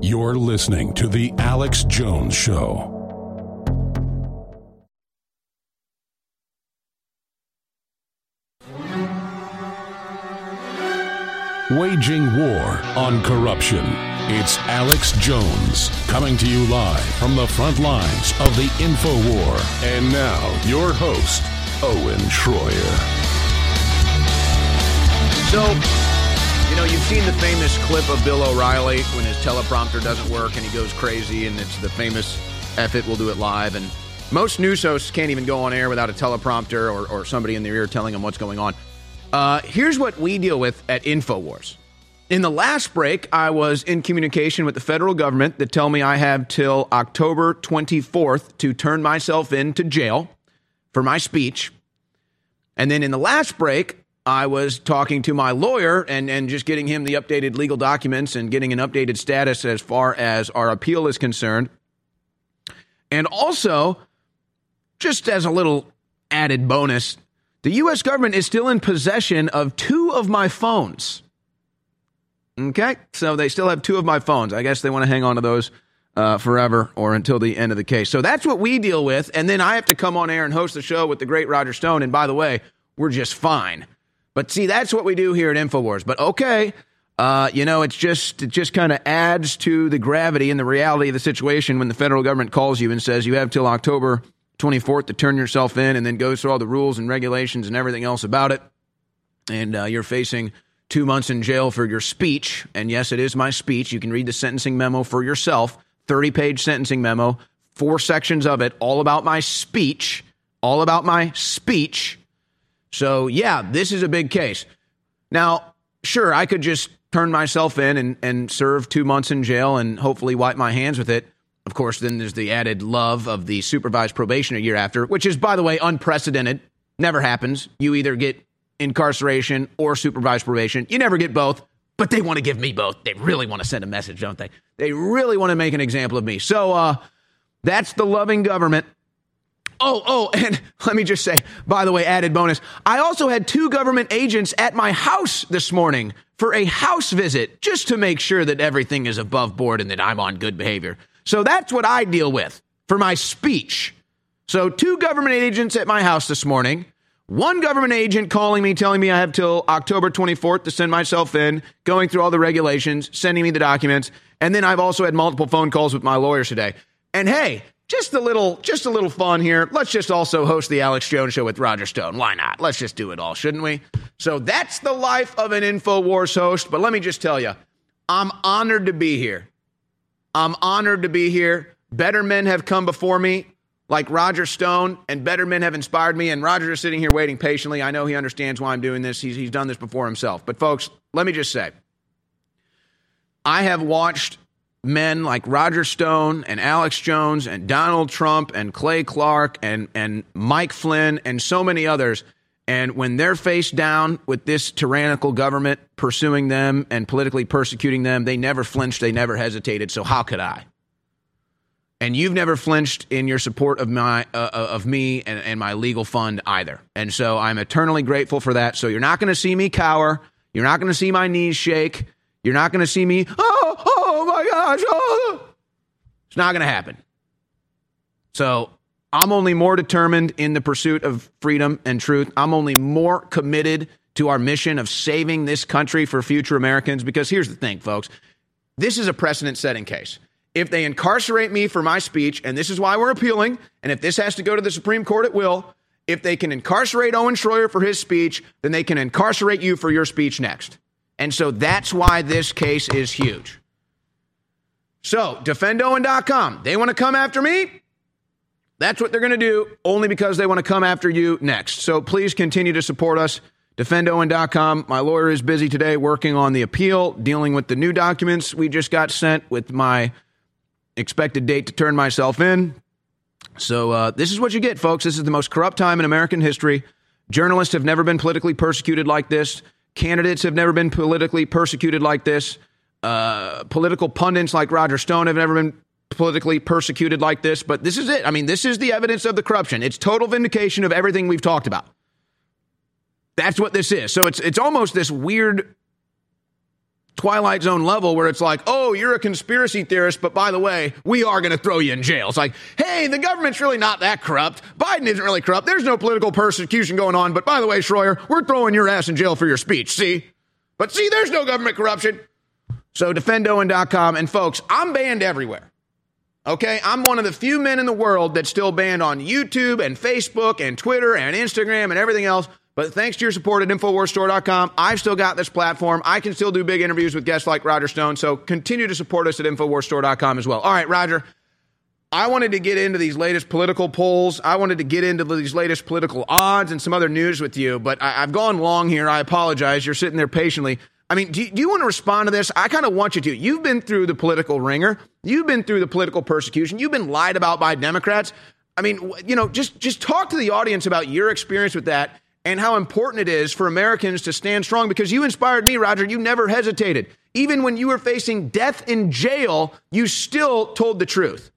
You're listening to The Alex Jones Show. Waging war on corruption. It's Alex Jones coming to you live from the front lines of the info war. And now, your host, Owen Shroyer. So, know, you've seen the famous clip of Bill O'Reilly when his teleprompter doesn't work and he goes crazy, and it's the famous F it, we'll do it live. And most news hosts can't even go on air without a teleprompter or, or somebody in their ear telling them what's going on. Uh, here's what we deal with at InfoWars. In the last break, I was in communication with the federal government that tell me I have till October 24th to turn myself in to jail for my speech. And then in the last break, I was talking to my lawyer and, and just getting him the updated legal documents and getting an updated status as far as our appeal is concerned. And also, just as a little added bonus, the U.S. government is still in possession of two of my phones. Okay, so they still have two of my phones. I guess they want to hang on to those uh, forever or until the end of the case. So that's what we deal with. And then I have to come on air and host the show with the great Roger Stone. And by the way, we're just fine. But see, that's what we do here at Infowars. But okay, uh, you know, it's just it just kind of adds to the gravity and the reality of the situation when the federal government calls you and says you have till October 24th to turn yourself in, and then goes through all the rules and regulations and everything else about it, and uh, you're facing two months in jail for your speech. And yes, it is my speech. You can read the sentencing memo for yourself. 30 page sentencing memo, four sections of it, all about my speech. all about my speech. So, yeah, this is a big case. Now, sure, I could just turn myself in and, and serve two months in jail and hopefully wipe my hands with it. Of course, then there's the added love of the supervised probation a year after, which is, by the way, unprecedented. Never happens. You either get incarceration or supervised probation. You never get both, but they want to give me both. They really want to send a message, don't they? They really want to make an example of me. So uh, that's the loving government. Oh, oh, and let me just say, by the way, added bonus. I also had two government agents at my house this morning for a house visit just to make sure that everything is above board and that I'm on good behavior. So that's what I deal with for my speech. So, two government agents at my house this morning. One government agent calling me, telling me I have till October 24th to send myself in, going through all the regulations, sending me the documents. And then I've also had multiple phone calls with my lawyers today. And hey, just a little, just a little fun here. Let's just also host the Alex Jones show with Roger Stone. Why not? Let's just do it all, shouldn't we? So that's the life of an InfoWars host. But let me just tell you, I'm honored to be here. I'm honored to be here. Better men have come before me, like Roger Stone, and better men have inspired me. And Roger is sitting here waiting patiently. I know he understands why I'm doing this. He's, he's done this before himself. But, folks, let me just say I have watched men like Roger Stone and Alex Jones and Donald Trump and Clay Clark and, and Mike Flynn and so many others. And when they're faced down with this tyrannical government pursuing them and politically persecuting them, they never flinched, they never hesitated. So how could I? And you've never flinched in your support of my uh, of me and, and my legal fund either. And so I'm eternally grateful for that. So you're not going to see me cower. You're not going to see my knees shake. You're not going to see me, oh, oh. Oh. Oh. It's not going to happen. So I'm only more determined in the pursuit of freedom and truth. I'm only more committed to our mission of saving this country for future Americans because here's the thing, folks. This is a precedent setting case. If they incarcerate me for my speech, and this is why we're appealing, and if this has to go to the Supreme Court, it will. If they can incarcerate Owen Shroyer for his speech, then they can incarcerate you for your speech next. And so that's why this case is huge. So, defendowen.com. They want to come after me? That's what they're going to do, only because they want to come after you next. So please continue to support us. DefendOwen.com. My lawyer is busy today working on the appeal, dealing with the new documents we just got sent with my expected date to turn myself in. So uh, this is what you get, folks. This is the most corrupt time in American history. Journalists have never been politically persecuted like this. Candidates have never been politically persecuted like this. Uh, political pundits like Roger Stone have never been politically persecuted like this. But this is it. I mean, this is the evidence of the corruption. It's total vindication of everything we've talked about. That's what this is. So it's it's almost this weird Twilight Zone level where it's like, oh, you're a conspiracy theorist, but by the way, we are going to throw you in jail. It's like, hey, the government's really not that corrupt. Biden isn't really corrupt. There's no political persecution going on. But by the way, Shroyer, we're throwing your ass in jail for your speech. See? But see, there's no government corruption. So defendowen.com. And folks, I'm banned everywhere. Okay, I'm one of the few men in the world that's still banned on YouTube and Facebook and Twitter and Instagram and everything else. But thanks to your support at InfoWarsStore.com, I've still got this platform. I can still do big interviews with guests like Roger Stone. So continue to support us at InfoWarsStore.com as well. All right, Roger. I wanted to get into these latest political polls. I wanted to get into these latest political odds and some other news with you, but I, have gone long here. I apologize. You're sitting there patiently. I mean, do, do you want to respond to this? I kind of want you to. You've been through the political ringer. You've been through the political persecution. You've been lied about by Democrats. I mean, you know, just just talk to the audience about your experience with that and how important it is for Americans to stand strong because you inspired me, Roger. You never hesitated. Even when you were facing death in jail, you still told the truth.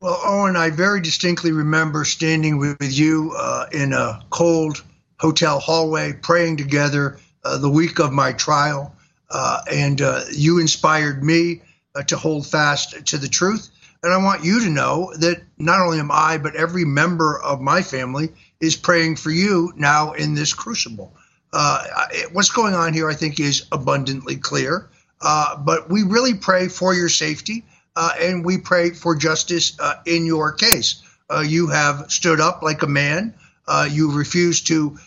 Well, Owen, I very distinctly remember standing with, you uh, in a cold hotel hallway, praying together uh, the week of my trial. Uh, and uh, you inspired me uh, to hold fast to the truth. And I want you to know that not only am I, but every member of my family is praying for you now in this crucible. Uh, what's going on here, I think, is abundantly clear. Uh, but we really pray for your safety uh, and we pray for justice uh, in your case. Uh, you have stood up like a man. Uh, you refuse to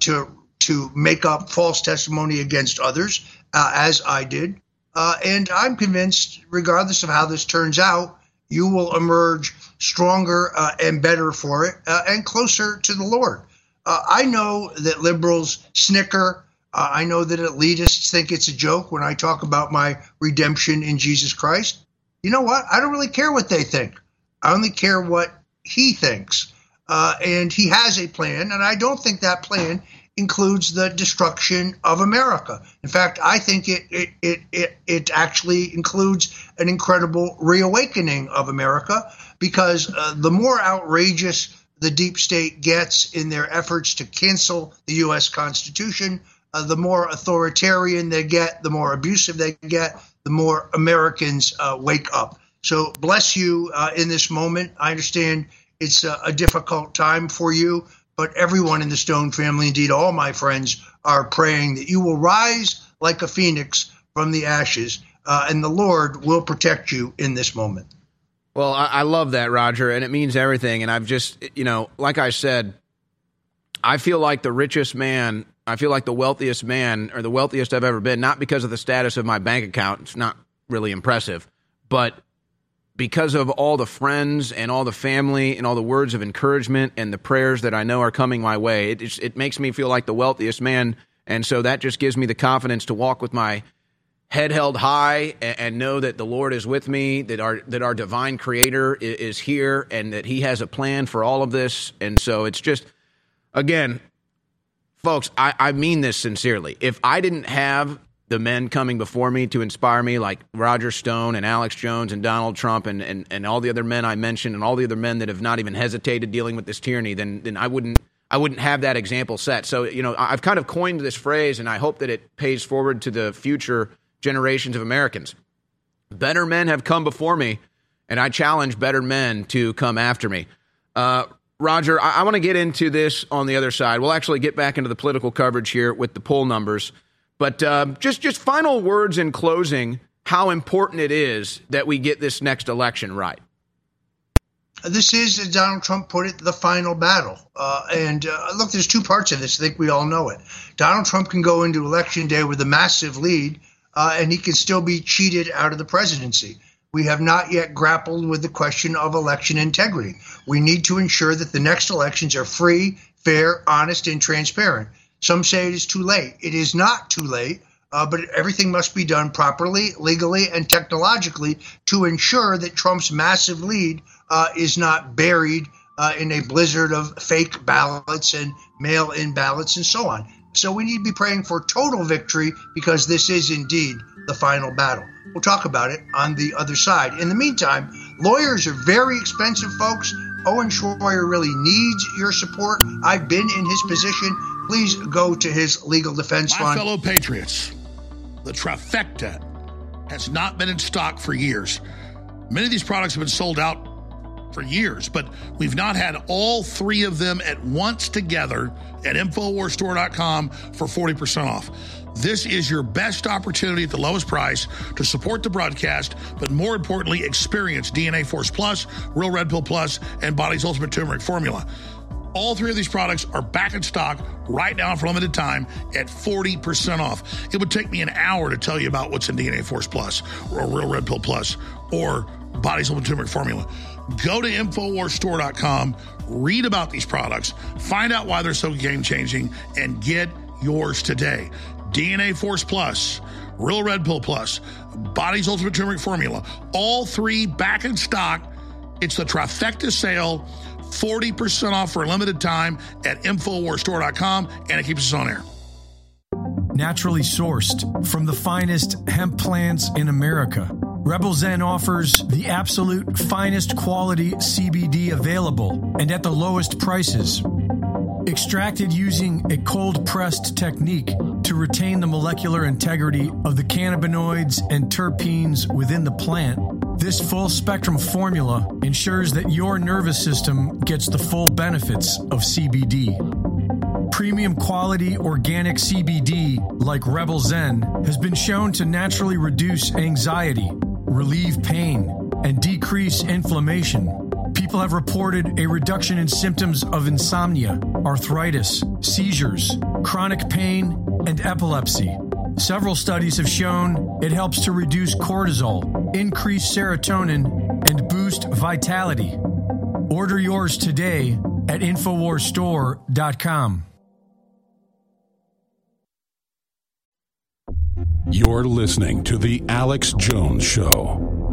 to to make up false testimony against others, as I did. and I'm convinced, regardless of how this turns out, you will emerge stronger uh, and better for it uh, and closer to the Lord. Uh, I know that liberals snicker. Uh, I know that elitists think it's a joke when I talk about my redemption in Jesus Christ. You know what? I don't really care what they think. I only care what he thinks. Uh, and he has a plan, and I don't think that plan includes the destruction of America. In fact, I think it it it it, it actually includes an incredible reawakening of America because uh, the more outrageous the deep state gets in their efforts to cancel the U.S. Constitution, uh, the more authoritarian they get, the more abusive they get, the more Americans uh, wake up. So bless you uh, in this moment. I understand it's a, a difficult time for you but everyone in the Stone family, indeed all my friends, are praying that you will rise like a phoenix from the ashes, uh, and the Lord will protect you in this moment. Well, I, I love that, Roger, and it means everything. And I've just, you know, like I said, I feel like the richest man, I feel like the wealthiest man, or the wealthiest I've ever been, not because of the status of my bank account. It's not really impressive, but because of all the friends and all the family and all the words of encouragement and the prayers that I know are coming my way, it, just, it makes me feel like the wealthiest man. And so that just gives me the confidence to walk with my head held high and, and know that the Lord is with me, that our that our divine Creator is, is here, and that He has a plan for all of this. And so it's just, again, folks, I, I mean this sincerely. If I didn't have the men coming before me to inspire me, like Roger Stone and Alex Jones and Donald Trump and, and, and all the other men I mentioned and all the other men that have not even hesitated dealing with this tyranny, then then I wouldn't I wouldn't have that example set. So, you know, I've kind of coined this phrase and I hope that it pays forward to the future generations of Americans. Better men have come before me, and I challenge better men to come after me. Uh, Roger, I, I want to get into this on the other side. We'll actually get back into the political coverage here with the poll numbers. But uh, just just final words in closing. How important it is that we get this next election right. This is, as Donald Trump put it, the final battle. Uh, and uh, look, there's two parts of this. I think we all know it. Donald Trump can go into election day with a massive lead, uh, and he can still be cheated out of the presidency. We have not yet grappled with the question of election integrity. We need to ensure that the next elections are free, fair, honest, and transparent. Some say it is too late. It is not too late, uh, but everything must be done properly, legally, and technologically to ensure that Trump's massive lead uh, is not buried uh, in a blizzard of fake ballots and mail in ballots and so on. So we need to be praying for total victory because this is indeed the final battle. We'll talk about it on the other side. In the meantime, lawyers are very expensive, folks. Owen Shroyer really needs your support. I've been in his position please go to his legal defense My fund. fellow patriots, the trifecta has not been in stock for years. Many of these products have been sold out for years, but we've not had all three of them at once together at InfoWarsStore.com for 40% off. This is your best opportunity at the lowest price to support the broadcast, but more importantly, experience DNA Force Plus, Real Red Pill Plus, and Body's Ultimate Turmeric Formula. All three of these products are back in stock right now for limited time at 40% off. It would take me an hour to tell you about what's in DNA Force Plus or Real Red Pill Plus or Body's Ultimate Turmeric Formula. Go to InfoWarsStore.com, read about these products, find out why they're so game changing, and get yours today. DNA Force Plus, Real Red Pill Plus, Body's Ultimate Turmeric Formula, all three back in stock. It's the trifecta sale 40% off for a limited time at InfoWarsStore.com, and it keeps us on air. Naturally sourced from the finest hemp plants in America. Rebel Zen offers the absolute finest quality CBD available and at the lowest prices. Extracted using a cold pressed technique to retain the molecular integrity of the cannabinoids and terpenes within the plant this full spectrum formula ensures that your nervous system gets the full benefits of CBD. Premium quality organic CBD, like Rebel Zen, has been shown to naturally reduce anxiety, relieve pain, and decrease inflammation. People have reported a reduction in symptoms of insomnia, arthritis, seizures, chronic pain, and epilepsy. Several studies have shown it helps to reduce cortisol, increase serotonin, and boost vitality. Order yours today at InfoWarsStore.com. You're listening to The Alex Jones Show.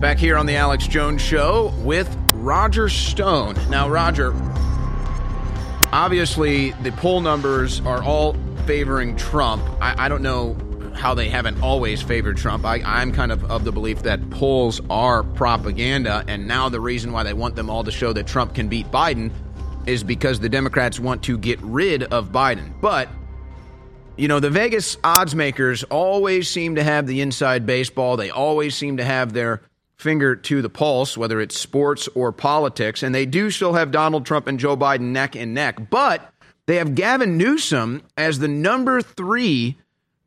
Back here on the Alex Jones Show with Roger Stone. Now, Roger, obviously the poll numbers are all favoring Trump. I, I don't know how they haven't always favored Trump. I, I'm kind of of the belief that polls are propaganda, and now the reason why they want them all to show that Trump can beat Biden is because the Democrats want to get rid of Biden. But you know, the Vegas odds makers always seem to have the inside baseball. They always seem to have their finger to the pulse, whether it's sports or politics. And they do still have Donald Trump and Joe Biden neck and neck, but they have Gavin Newsom as the number three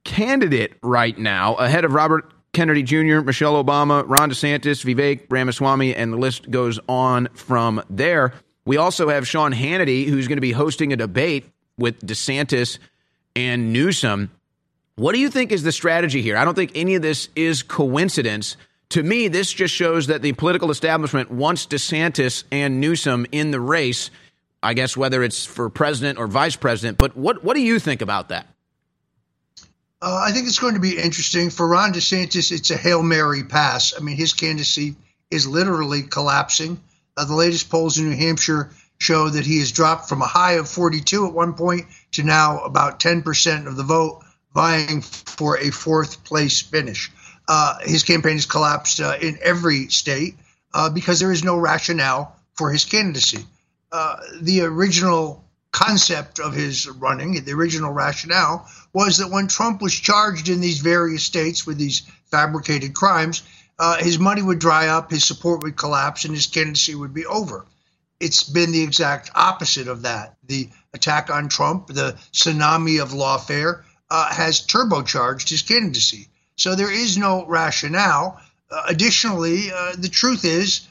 candidate right now, ahead of Robert Kennedy Jr., Michelle Obama, Ron DeSantis, Vivek Ramaswamy, and the list goes on from there. We also have Sean Hannity, who's going to be hosting a debate with DeSantis and Newsom. What do you think is the strategy here? I don't think any of this is coincidence to me, this just shows that the political establishment wants DeSantis and Newsom in the race. I guess whether it's for president or vice president. But what what do you think about that? Uh, I think it's going to be interesting for Ron DeSantis. It's a hail mary pass. I mean, his candidacy is literally collapsing. Uh, the latest polls in New Hampshire show that he has dropped from a high of 42 at one point to now about 10% of the vote, vying for a fourth place finish. Uh, his campaign has collapsed uh, in every state uh, because there is no rationale for his candidacy. Uh, the original concept of his running, the original rationale, was that when Trump was charged in these various states with these fabricated crimes, uh, his money would dry up, his support would collapse, and his candidacy would be over. It's been the exact opposite of that. The attack on Trump, the tsunami of lawfare, has turbocharged his candidacy. So there is no rationale. Uh, additionally, uh, the truth is,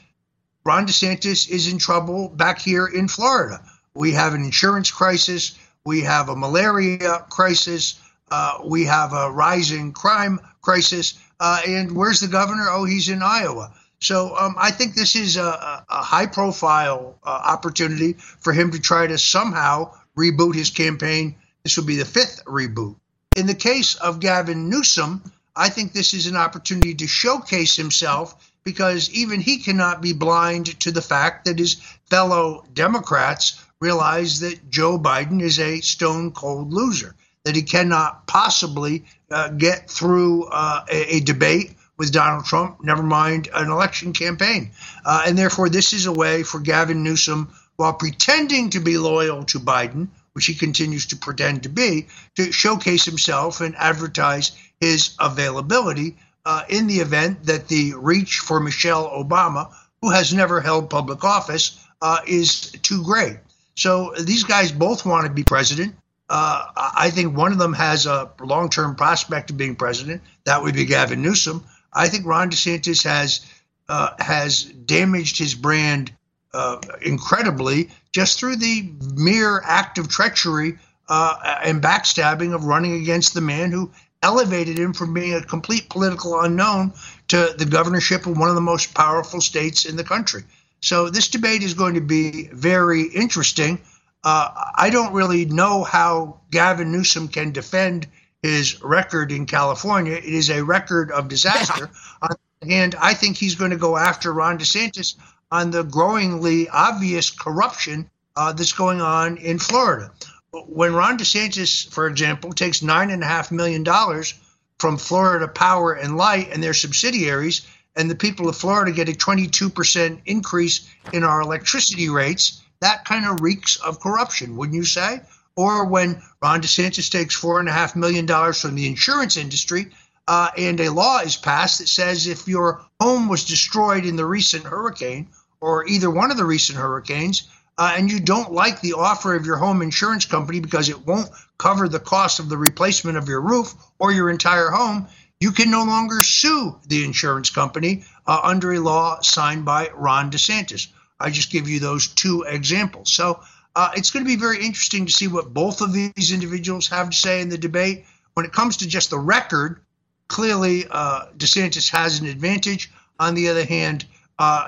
Ron DeSantis is in trouble back here in Florida. We have an insurance crisis. We have a malaria crisis. Uh, we have a rising crime crisis. Uh, and where's the governor? Oh, he's in Iowa. So um, I think this is a, a high profile uh, opportunity for him to try to somehow reboot his campaign. This will be the fifth reboot. In the case of Gavin Newsom, I think this is an opportunity to showcase himself because even he cannot be blind to the fact that his fellow Democrats realize that Joe Biden is a stone cold loser, that he cannot possibly uh, get through uh, a, a, debate with Donald Trump, never mind an election campaign. Uh, and therefore, this is a way for Gavin Newsom, while pretending to be loyal to Biden, which he continues to pretend to be, to showcase himself and advertise his availability uh, in the event that the reach for Michelle Obama, who has never held public office, uh, is too great. So these guys both want to be president. Uh, I think one of them has a long term prospect of being president. That would be Gavin Newsom. I think Ron DeSantis has uh, has damaged his brand uh, incredibly just through the mere act of treachery uh, and backstabbing of running against the man who elevated him from being a complete political unknown to the governorship of one of the most powerful states in the country. So this debate is going to be very interesting. Uh, I don't really know how Gavin Newsom can defend his record in California. It is a record of disaster. and I think he's going to go after Ron DeSantis on the growingly obvious corruption uh, that's going on in Florida when Ron DeSantis, for example, takes nine and a half million dollars from Florida Power and Light and their subsidiaries, and the people of Florida get a 22% increase in our electricity rates, that kind of reeks of corruption, wouldn't you say? Or when Ron DeSantis takes four and a half million dollars from the insurance industry, uh, and a law is passed that says if your home was destroyed in the recent hurricane or either one of the recent hurricanes, uh, and you don't like the offer of your home insurance company because it won't cover the cost of the replacement of your roof or your entire home, you can no longer sue the insurance company uh, under a law signed by Ron DeSantis. I just give you those two examples. So uh, it's going to be very interesting to see what both of these individuals have to say in the debate. When it comes to just the record, clearly uh, DeSantis has an advantage. On the other hand, uh,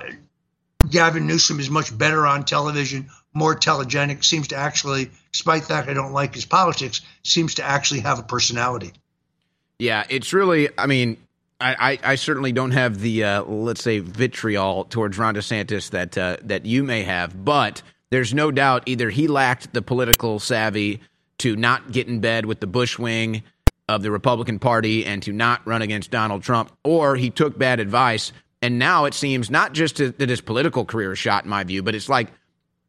Gavin Newsom is much better on television, more telegenic, seems to actually, despite the fact I don't like his politics, seems to actually have a personality. Yeah, it's really, I mean, I, I, certainly don't have the uh, let's say vitriol towards Ron DeSantis that uh, that you may have, but there's no doubt either he lacked the political savvy to not get in bed with the Bush wing of the Republican Party and to not run against Donald Trump, or he took bad advice. And now it seems not just that his political career is shot, in my view, but it's like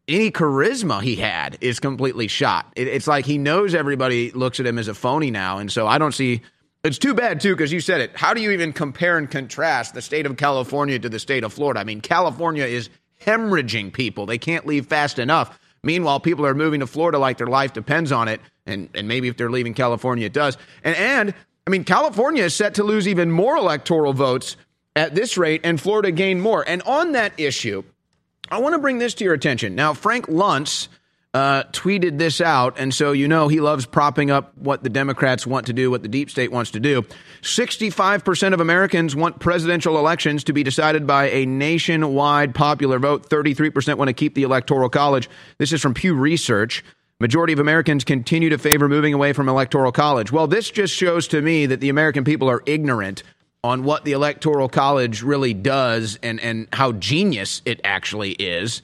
any charisma he had is completely shot. It, it's like he knows everybody looks at him as a phony now, and so I don't see it's too bad, too, because you said it. How do you even compare and contrast the state of California to the state of Florida? I mean, California is hemorrhaging people. They can't leave fast enough. Meanwhile, people are moving to Florida like their life depends on it. And, and maybe if they're leaving California, it does. And, and, I mean, California is set to lose even more electoral votes at this rate, and Florida gain more. And on that issue, I want to bring this to your attention. Now, Frank Luntz uh, tweeted this out, and so you know he loves propping up what the Democrats want to do, what the deep state wants to do. 65% of Americans want presidential elections to be decided by a nationwide popular vote. 33% want to keep the Electoral College. This is from Pew Research. Majority of Americans continue to favor moving away from Electoral College. Well, this just shows to me that the American people are ignorant on what the Electoral College really does and, and how genius it actually is.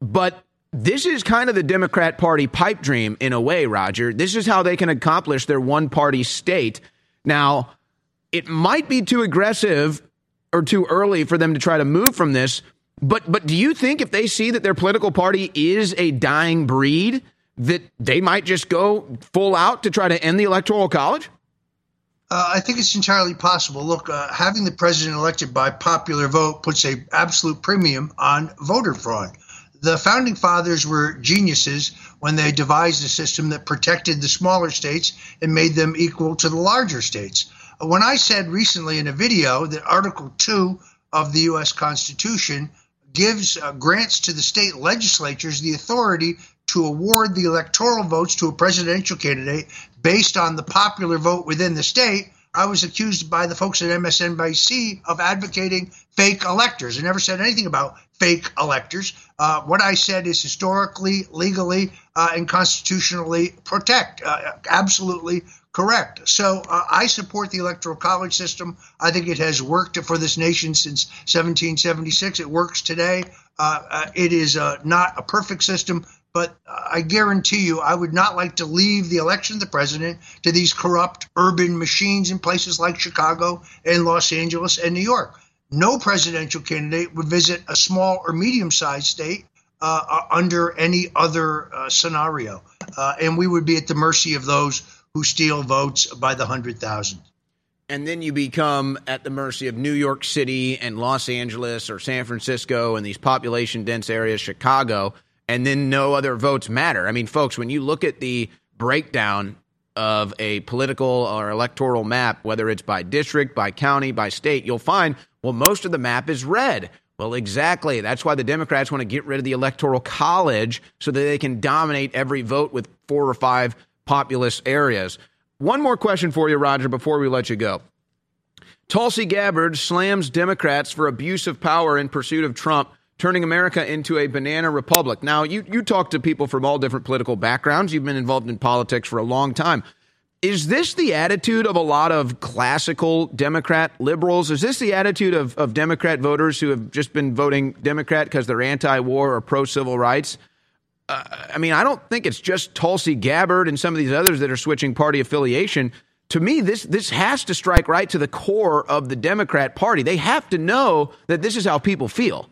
But this is kind of the Democrat Party pipe dream in a way, Roger. This is how they can accomplish their one party state. Now, it might be too aggressive or too early for them to try to move from this, but but do you think if they see that their political party is a dying breed, that they might just go full out to try to end the electoral college? Uh, I think it's entirely possible. Look, uh, having the president elected by popular vote puts a absolute premium on voter fraud the founding fathers were geniuses when they devised a system that protected the smaller states and made them equal to the larger states. When I said recently in a video that Article 2 of the U.S. Constitution gives uh, grants to the state legislatures the authority to award the electoral votes to a presidential candidate based on the popular vote within the state, I was accused by the folks at MSNBC of advocating fake electors. I never said anything about fake electors. Uh, what I said is historically, legally, uh, and constitutionally protect. Uh, absolutely correct. So uh, I support the electoral college system. I think it has worked for this nation since 1776. It works today. Uh, uh, it is not a perfect system, but I guarantee you, I would not like to leave the election of the president to these corrupt urban machines in places like Chicago and Los Angeles and New York. No presidential candidate would visit a small or medium sized state uh, uh, under any other uh, scenario. Uh, and we would be at the mercy of those who steal votes by the 100,000 and then you become at the mercy of New York City and Los Angeles or San Francisco and these population dense areas, Chicago, and then no other votes matter. I mean, folks, when you look at the breakdown of a political or electoral map, whether it's by district, by county, by state, you'll find, well, most of the map is red. Well, exactly. That's why the Democrats want to get rid of the Electoral College so that they can dominate every vote with four or five populous areas. One more question for you, Roger, before we let you go. Tulsi Gabbard slams Democrats for abuse of power in pursuit of Trump turning America into a banana republic. Now, you, you talk to people from all different political backgrounds. You've been involved in politics for a long time. Is this the attitude of a lot of classical Democrat liberals? Is this the attitude of, of Democrat voters who have just been voting Democrat because they're anti war or pro civil rights? Uh, I mean, I don't think it's just Tulsi Gabbard and some of these others that are switching party affiliation. To me, this this has to strike right to the core of the Democrat Party. They have to know that this is how people feel.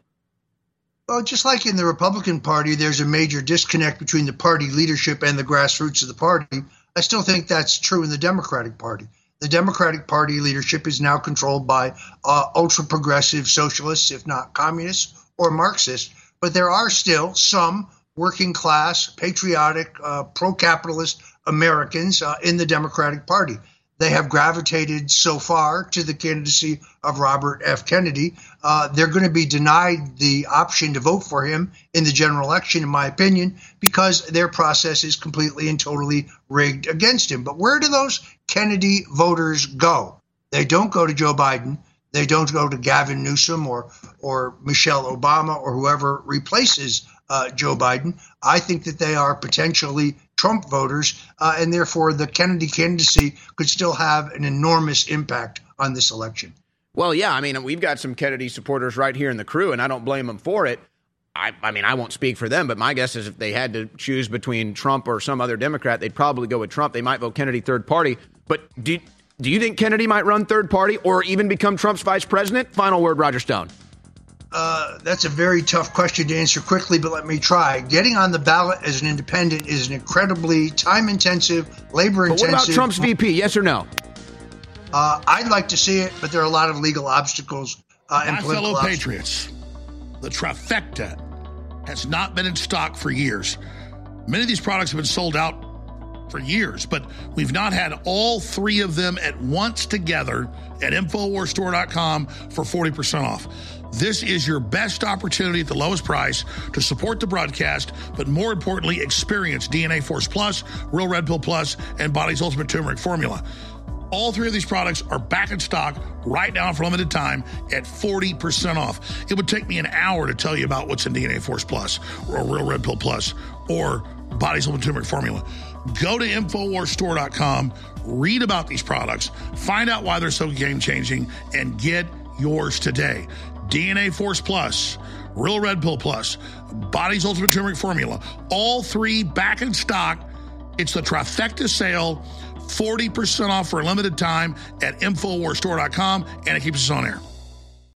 Well, just like in the Republican Party, there's a major disconnect between the party leadership and the grassroots of the party. I still think that's true in the Democratic Party. The Democratic Party leadership is now controlled by uh, ultra progressive socialists, if not communists or Marxists. But there are still some working class, patriotic, uh, pro capitalist Americans uh, in the Democratic Party they have gravitated so far to the candidacy of Robert F. Kennedy. Uh, they're going to be denied the option to vote for him in the general election, in my opinion, because their process is completely and totally rigged against him. But where do those Kennedy voters go? They don't go to Joe Biden. They don't go to Gavin Newsom or or Michelle Obama or whoever replaces uh, Joe Biden. I think that they are potentially Trump voters, uh, and therefore the Kennedy candidacy could still have an enormous impact on this election. Well, yeah, I mean, we've got some Kennedy supporters right here in the crew, and I don't blame them for it. I, I, mean, I won't speak for them, but my guess is if they had to choose between Trump or some other Democrat, they'd probably go with Trump. They might vote Kennedy third party. But do, do you think Kennedy might run third party or even become Trump's vice president? Final word, Roger Stone. Uh, that's a very tough question to answer quickly, but let me try. Getting on the ballot as an independent is an incredibly time intensive, labor intensive. What about Trump's VP? Yes or no? Uh, I'd like to see it, but there are a lot of legal obstacles uh, and My fellow obstacles. patriots, the trifecta has not been in stock for years. Many of these products have been sold out for years, but we've not had all three of them at once together at InfoWarsStore.com for 40% off. This is your best opportunity at the lowest price to support the broadcast, but more importantly, experience DNA Force Plus, Real Red Pill Plus, and Body's Ultimate Turmeric Formula. All three of these products are back in stock right now for a limited time at 40% off. It would take me an hour to tell you about what's in DNA Force Plus or Real Red Pill Plus or Body's Ultimate Turmeric Formula. Go to InfoWarsStore.com, read about these products, find out why they're so game changing, and get yours today. DNA Force Plus, Real Red Pill Plus, Body's Ultimate Turmeric Formula, all three back in stock. It's the trifecta sale, 40% off for a limited time at InfoWarsStore.com, and it keeps us on air.